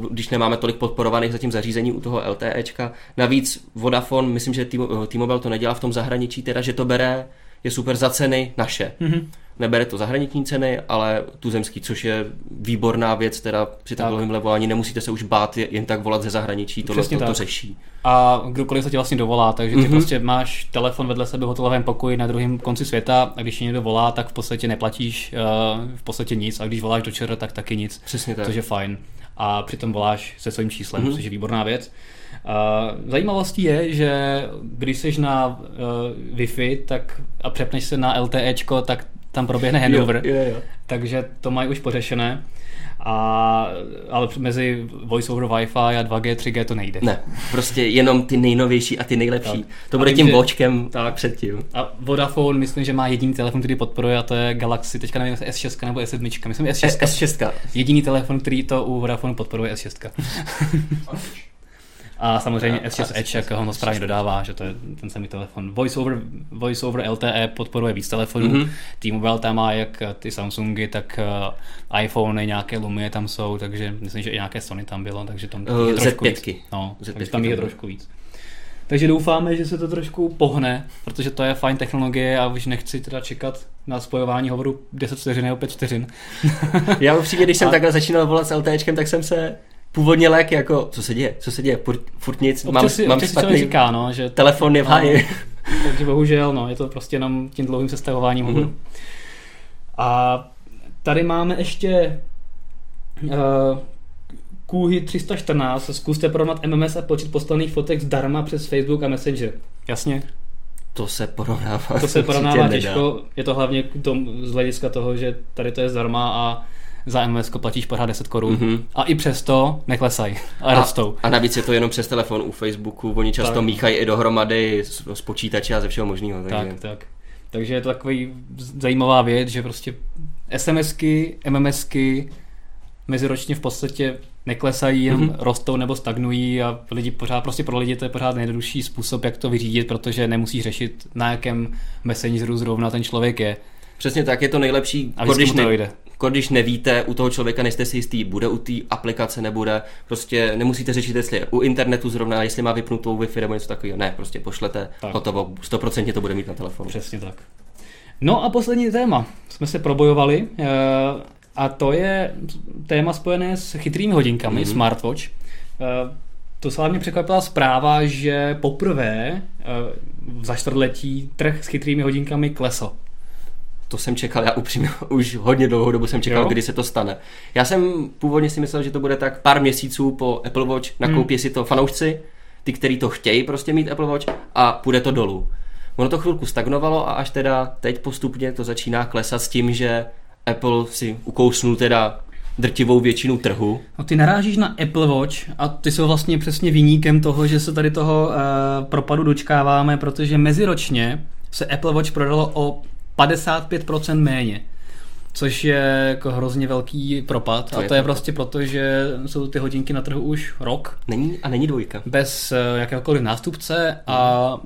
když nemáme tolik podporovaných zatím zařízení u toho LTEčka. Navíc Vodafone, myslím, že eh, T-Mobile to nedělá v tom zahraničí, teda, že to bere, je super za ceny naše. Mm-hmm. Nebere to zahraniční ceny, ale tuzemský, což je výborná věc, teda při takovémhle volání nemusíte se už bát jen tak volat ze zahraničí, tohle to, to řeší. A kdokoliv se ti vlastně dovolá, takže ty mm-hmm. prostě máš telefon vedle sebe v hotelovém pokoji na druhém konci světa a když někdo volá, tak v podstatě neplatíš uh, v podstatě nic a když voláš do ČR, tak taky nic. Přesně tak. Což je fajn a přitom voláš se svým číslem, mm-hmm. což je výborná věc. Zajímavostí je, že když jsi na uh, Wi-Fi tak, a přepneš se na LTEčko, tak tam proběhne handover. Jo, jo, jo. Takže to mají už pořešené. A, ale mezi voice over Wi-Fi a 2G, 3G to nejde. Ne, prostě jenom ty nejnovější a ty nejlepší. Tak. To bude tím bočkem tak. předtím. A Vodafone myslím, že má jediný telefon, který podporuje a to je Galaxy, teďka nevím, jestli S6 nebo S7. Myslím, S6. S6. Jediný telefon, který to u Vodafone podporuje S6. A samozřejmě S6 Edge, jak ho správně dodává, že to je ten samý telefon. Voice over, voice over LTE podporuje víc telefonů. Mm-hmm. T-Mobile tam má jak ty Samsungy, tak uh, iPhone, nějaké Lumie tam jsou, takže myslím, že i nějaké Sony tam bylo, takže tam uh, je trošku Z5. víc. No, Z5 takže tam je trošku víc. Takže doufáme, že se to trošku pohne, protože to je fajn technologie a už nechci teda čekat na spojování hovoru 10 vteřin nebo 5 vteřin. Já upřímně, když jsem a... takhle začínal volat s LTEčkem, tak jsem se původně lék jako, co se děje, co se děje, furt, furt nic, občas mám, si, mám špatný, říká, no, že telefon je v háji. No, takže bohužel, no, je to prostě jenom tím dlouhým sestavováním mm-hmm. A tady máme ještě uh, Kůhy 314, zkuste porovnat MMS a počet poslaných fotek zdarma přes Facebook a Messenger. Jasně? To se porovnává. To se porovnává těžko, je to hlavně tom, z hlediska toho, že tady to je zdarma a za MMS platíš pořád 10 korun mm-hmm. a i přesto neklesají a rostou. A, a navíc je to jenom přes telefon u Facebooku, oni často tak. míchají i dohromady z, z počítače a ze všeho možného. Takže... Tak, tak. Takže je to takový zajímavá věc, že prostě SMSky, MMSky meziročně v podstatě neklesají, jenom mm-hmm. rostou nebo stagnují a lidi pořád, prostě pro lidi to je pořád nejjednodušší způsob, jak to vyřídit, protože nemusí řešit, na jakém messengeru zrovna ten člověk je. Přesně tak, je to nejlepší, a když, ne, jde. Když nevíte u toho člověka, nejste si jistý, bude u té aplikace, nebude, prostě nemusíte řešit, jestli je u internetu zrovna, jestli má vypnutou Wi-Fi nebo něco takového, ne, prostě pošlete, tak. hotovo, 100% to bude mít na telefonu. Přesně tak. No a poslední téma. Jsme se probojovali eh, a to je téma spojené s chytrými hodinkami, mm-hmm. smartwatch. Eh, to se hlavně překvapila zpráva, že poprvé eh, za čtvrtletí trh s chytrými hodinkami klesl. To jsem čekal, já upřímně už hodně dlouhou dobu jsem čekal, jo? kdy se to stane. Já jsem původně si myslel, že to bude tak pár měsíců po Apple Watch, nakoupí hmm. si to fanoušci, ty, kteří to chtějí prostě mít Apple Watch a půjde to dolů. Ono to chvilku stagnovalo a až teda teď postupně to začíná klesat s tím, že Apple si ukousnul teda drtivou většinu trhu. No ty narážíš na Apple Watch a ty jsou vlastně přesně vyníkem toho, že se tady toho uh, propadu dočkáváme, protože meziročně se Apple Watch prodalo o 55% méně. Což je jako hrozně velký propad. To a to je, je prostě proto, že jsou ty hodinky na trhu už rok. Není a není dvojka. Bez uh, jakéhokoliv nástupce a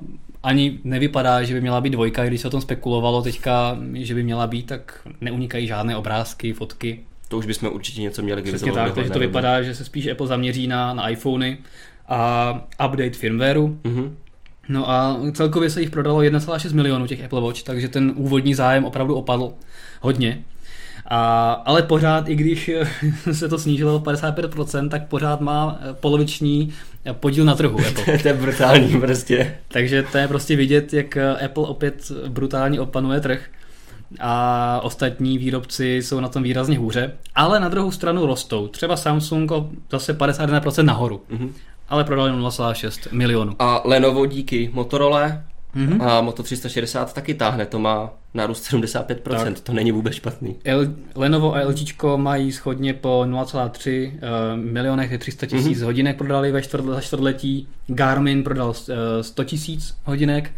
ani nevypadá, že by měla být dvojka, když se o tom spekulovalo teďka, že by měla být, tak neunikají žádné obrázky, fotky. To už bychom určitě něco měli, kdyby tak, takže to vypadá, že se spíš Apple zaměří na, na iPhony a update firmwareu. Mm-hmm. No a celkově se jich prodalo 1,6 milionu těch Apple Watch, takže ten úvodní zájem opravdu opadl hodně. A, ale pořád, i když se to snížilo o 55%, tak pořád má poloviční podíl na trhu Apple. to je brutální prostě. Takže to je prostě vidět, jak Apple opět brutálně opanuje trh a ostatní výrobci jsou na tom výrazně hůře, ale na druhou stranu rostou. Třeba Samsung zase 51% nahoru, mm-hmm. Ale prodali 0,6 milionu. A Lenovo díky Motorola mm-hmm. a Moto 360 taky táhne, to má nárůst 75%, tak. to není vůbec špatný. L, Lenovo a LG mají schodně po 0,3 uh, milionech 300 tisíc mm-hmm. hodinek prodali ve čtvrt, za čtvrtletí, Garmin prodal uh, 100 tisíc hodinek,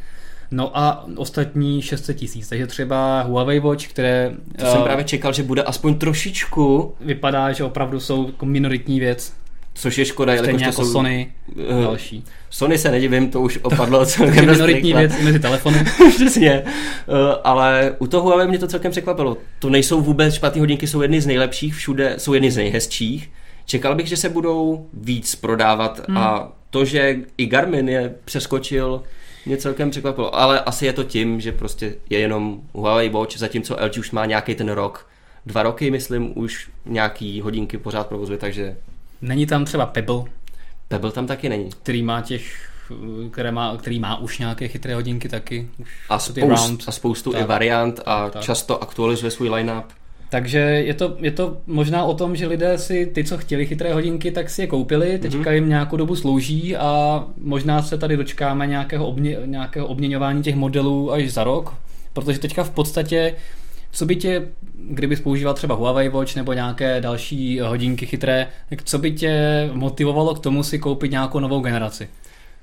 No a ostatní 600 tisíc, takže třeba Huawei Watch, které... To uh, jsem právě čekal, že bude aspoň trošičku. Vypadá, že opravdu jsou jako minoritní věc. Což je škoda, jelikož jako to jsou... Sony uh, další. Sony se nedivím, to už opadlo celkem minoritní věc mezi telefony. Přesně. Uh, ale u toho Huawei mě to celkem překvapilo. To nejsou vůbec špatné hodinky, jsou jedny z nejlepších, všude jsou jedny z nejhezčích. Čekal bych, že se budou víc prodávat hmm. a to, že i Garmin je přeskočil mě celkem překvapilo, ale asi je to tím, že prostě je jenom Huawei Watch, zatímco LG už má nějaký ten rok, dva roky, myslím, už nějaký hodinky pořád provozuje, takže... Není tam třeba Pebble? Pebble tam taky není. Který má těch které má, který má už nějaké chytré hodinky taky. Už a, spoust, a spoustu tak, i variant a tak. často aktualizuje svůj line-up. Takže je to, je to možná o tom, že lidé si, ty, co chtěli chytré hodinky, tak si je koupili, teďka mm-hmm. jim nějakou dobu slouží a možná se tady dočkáme nějakého, obmě, nějakého obměňování těch modelů až za rok, protože teďka v podstatě co by tě, kdyby používal třeba Huawei Watch nebo nějaké další hodinky chytré, tak co by tě motivovalo k tomu si koupit nějakou novou generaci?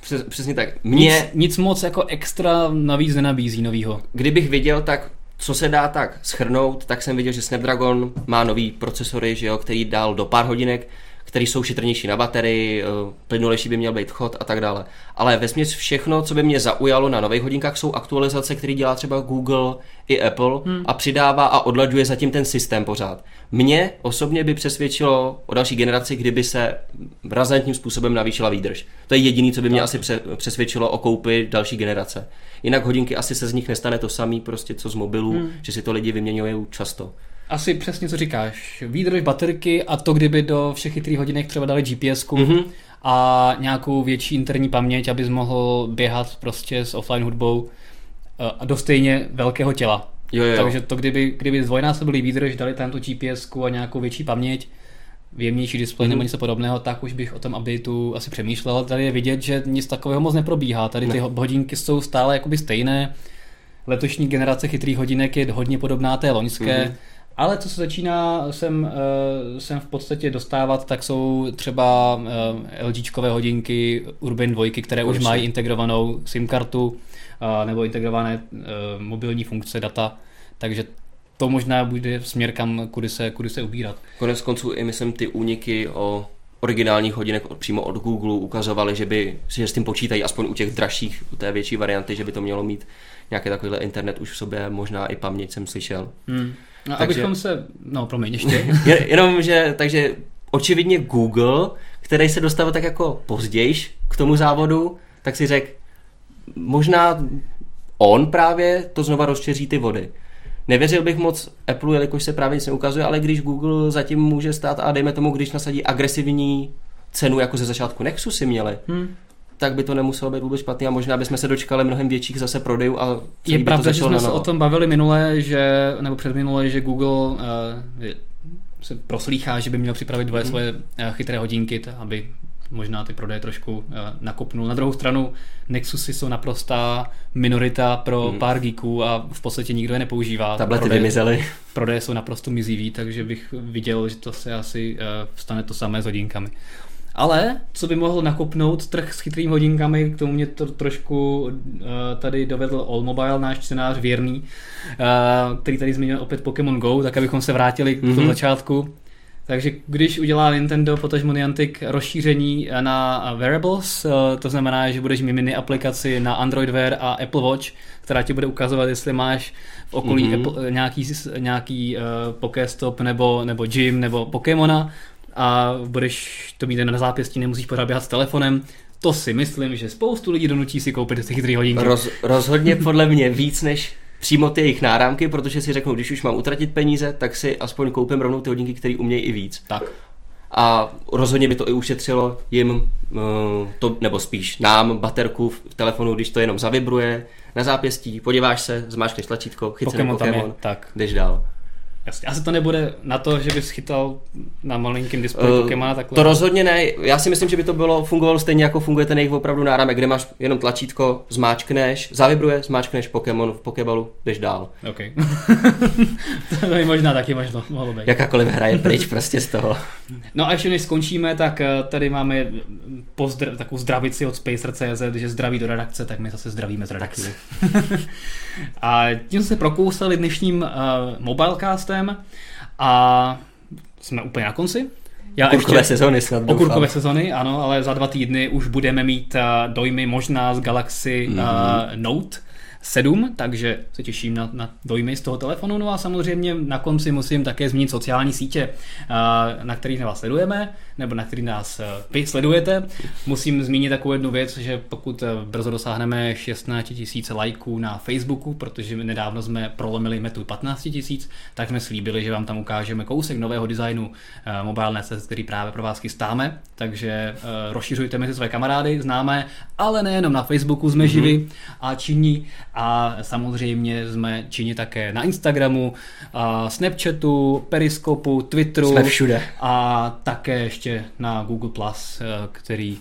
Přes, přesně tak. Mě... Nic, nic moc jako extra navíc nenabízí novýho. Kdybych viděl, tak co se dá tak schrnout, tak jsem viděl, že Snapdragon má nový procesory, že jo, který dal do pár hodinek, který jsou šetrnější na baterii, eh, plynulejší by měl být chod a tak dále. Ale ve všechno, co by mě zaujalo na nových hodinkách, jsou aktualizace, které dělá třeba Google i Apple hmm. a přidává a odlaďuje zatím ten systém pořád. Mě osobně by přesvědčilo o další generaci, kdyby se razantním způsobem navýšila výdrž. To je jediné, co by mě tak. asi přesvědčilo o koupi další generace. Jinak hodinky asi se z nich nestane to samý, prostě co z mobilů, hmm. že si to lidi vyměňují často. Asi přesně co říkáš. Výdrž baterky a to, kdyby do všech chytrých hodinek třeba dali GPS mm-hmm. a nějakou větší interní paměť, abys mohl běhat prostě s offline hudbou eh, a do stejně velkého těla. Jo, jo. Takže to, kdyby, kdyby zdvojnásobili výdrž, dali tam tu GPS a nějakou větší paměť, jemnější displej mm-hmm. nebo něco podobného, tak už bych o tom updateu asi přemýšlel. Tady je vidět, že nic takového moc neprobíhá. Tady ty ne. hodinky jsou stále jakoby stejné. Letošní generace chytrých hodinek je hodně podobná té loňské. Mm-hmm. Ale co se začíná sem, uh, sem v podstatě dostávat, tak jsou třeba eh, LGčkové hodinky Urban 2, které Určitě. už mají integrovanou SIM kartu uh, nebo integrované mobilní funkce data, takže to možná bude směr, kam, kudy se, kudy se ubírat. Konec konců i myslím ty úniky o originálních hodinek přímo od Google ukazovaly, že by že s tím počítají aspoň u těch dražších, u té větší varianty, že by to mělo mít nějaký takovýhle internet už v sobě, možná i paměť jsem slyšel. Hmm. No, takže, abychom se, no promiň, ještě. jenom, že, takže očividně Google, který se dostal tak jako později k tomu závodu, tak si řekl, možná on právě to znova rozčeří ty vody. Nevěřil bych moc Apple, jelikož se právě nic neukazuje, ale když Google zatím může stát a dejme tomu, když nasadí agresivní cenu, jako ze začátku Nexusy měli, hmm. Tak by to nemuselo být vůbec špatný a možná bychom se dočkali mnohem větších zase prodejů a Je pravda, že jsme se o tom bavili minule, že, nebo předminule, že Google uh, se proslýchá, že by měl připravit dvoje hmm. svoje uh, chytré hodinky, aby možná ty prodeje trošku uh, nakopnul. Na druhou stranu Nexusy jsou naprostá minorita pro hmm. pár geeků a v podstatě nikdo je nepoužívá. Tablety prodeje, vymizely. Prodeje jsou naprosto mizivý, takže bych viděl, že to se asi uh, stane to samé s hodinkami. Ale co by mohl nakopnout trh s chytrými hodinkami, k tomu mě to trošku uh, tady dovedl All Mobile, náš čtenář věrný, uh, který tady zmínil opět Pokémon Go, tak abychom se vrátili k tomu mm-hmm. začátku. Takže když udělá Nintendo potažmo Niantic rozšíření na wearables, eh, to znamená, že budeš mít mini aplikaci na Android Wear a Apple Watch, která ti bude ukazovat, jestli máš v okolí mm-hmm. Apple, nějaký, nějaký uh, Pokéstop nebo, nebo Gym nebo Pokémona a budeš to mít na zápěstí, nemusíš pořád běhat s telefonem, to si myslím, že spoustu lidí donutí si koupit ty chytrý hodinky. Roz, rozhodně podle mě víc než přímo ty jejich náramky, protože si řeknou, když už mám utratit peníze, tak si aspoň koupím rovnou ty hodinky, které umějí i víc. Tak. A rozhodně by to i ušetřilo jim, uh, to, nebo spíš nám, baterku v telefonu, když to jenom zavibruje na zápěstí, podíváš se, zmáčkneš tlačítko, chycený Pokémon, Pokémon tak. jdeš dál. Jasně. Asi to nebude na to, že bys chytal na malinkém displeji uh, Pokémona takhle. To rozhodně ne. Já si myslím, že by to bylo fungovalo stejně jako funguje ten jejich opravdu náramek, kde máš jenom tlačítko, zmáčkneš, zavibruje, zmáčkneš Pokémon v Pokéballu, jdeš dál. OK. to je možná taky možno, mohlo být. Jakákoliv hra je pryč prostě z toho. No a ještě než skončíme, tak eh, tady máme pozdr- takovou zdravici od Spacer.cz, že zdraví do redakce, tak my zase zdravíme z redakce. a tím se prokousali dnešním uh, mobilecastem systém a jsme úplně na konci. Já okurkové ještě, sezony snad doufám. Okurkové sezony, ano, ale za dva týdny už budeme mít uh, dojmy možná z Galaxy mm-hmm. uh, Note 7, takže se těším na, na dojmy z toho telefonu. No a samozřejmě na konci musím také zmínit sociální sítě, na kterých vás sledujeme, nebo na kterých nás vy sledujete. Musím zmínit takovou jednu věc, že pokud brzo dosáhneme 16 tisíc lajků na Facebooku, protože nedávno jsme prolomili metu 15 tisíc, tak jsme slíbili, že vám tam ukážeme kousek nového designu Mobile Nest, který právě pro vás chystáme. Takže rozšiřujte mezi své kamarády, známé, ale nejenom na Facebooku jsme mm-hmm. živi a činní a samozřejmě jsme činni také na Instagramu, a Snapchatu, Periskopu, Twitteru. Jsme všude. A také ještě na Google+, Plus, eh, který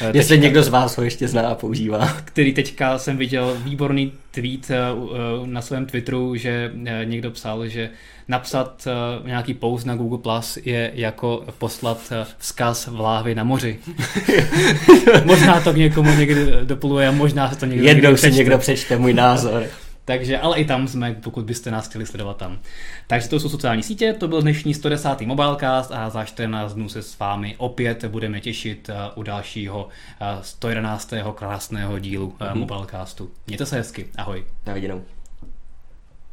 eh, Jestli teďka, někdo z vás ho ještě zná a používá. Který teďka jsem viděl výborný tweet eh, na svém Twitteru, že někdo psal, že napsat nějaký post na Google Plus je jako poslat vzkaz v láhvi na moři. možná to k někomu někdy dopluje a možná se to někdo Jednou si někdo přečte můj názor. Takže, ale i tam jsme, pokud byste nás chtěli sledovat tam. Takže to jsou sociální sítě, to byl dnešní 110. Mobilecast a za 14 dnů se s vámi opět budeme těšit uh, u dalšího uh, 111. krásného dílu mm-hmm. Mobilecastu. Mějte se hezky, ahoj. Na viděnou.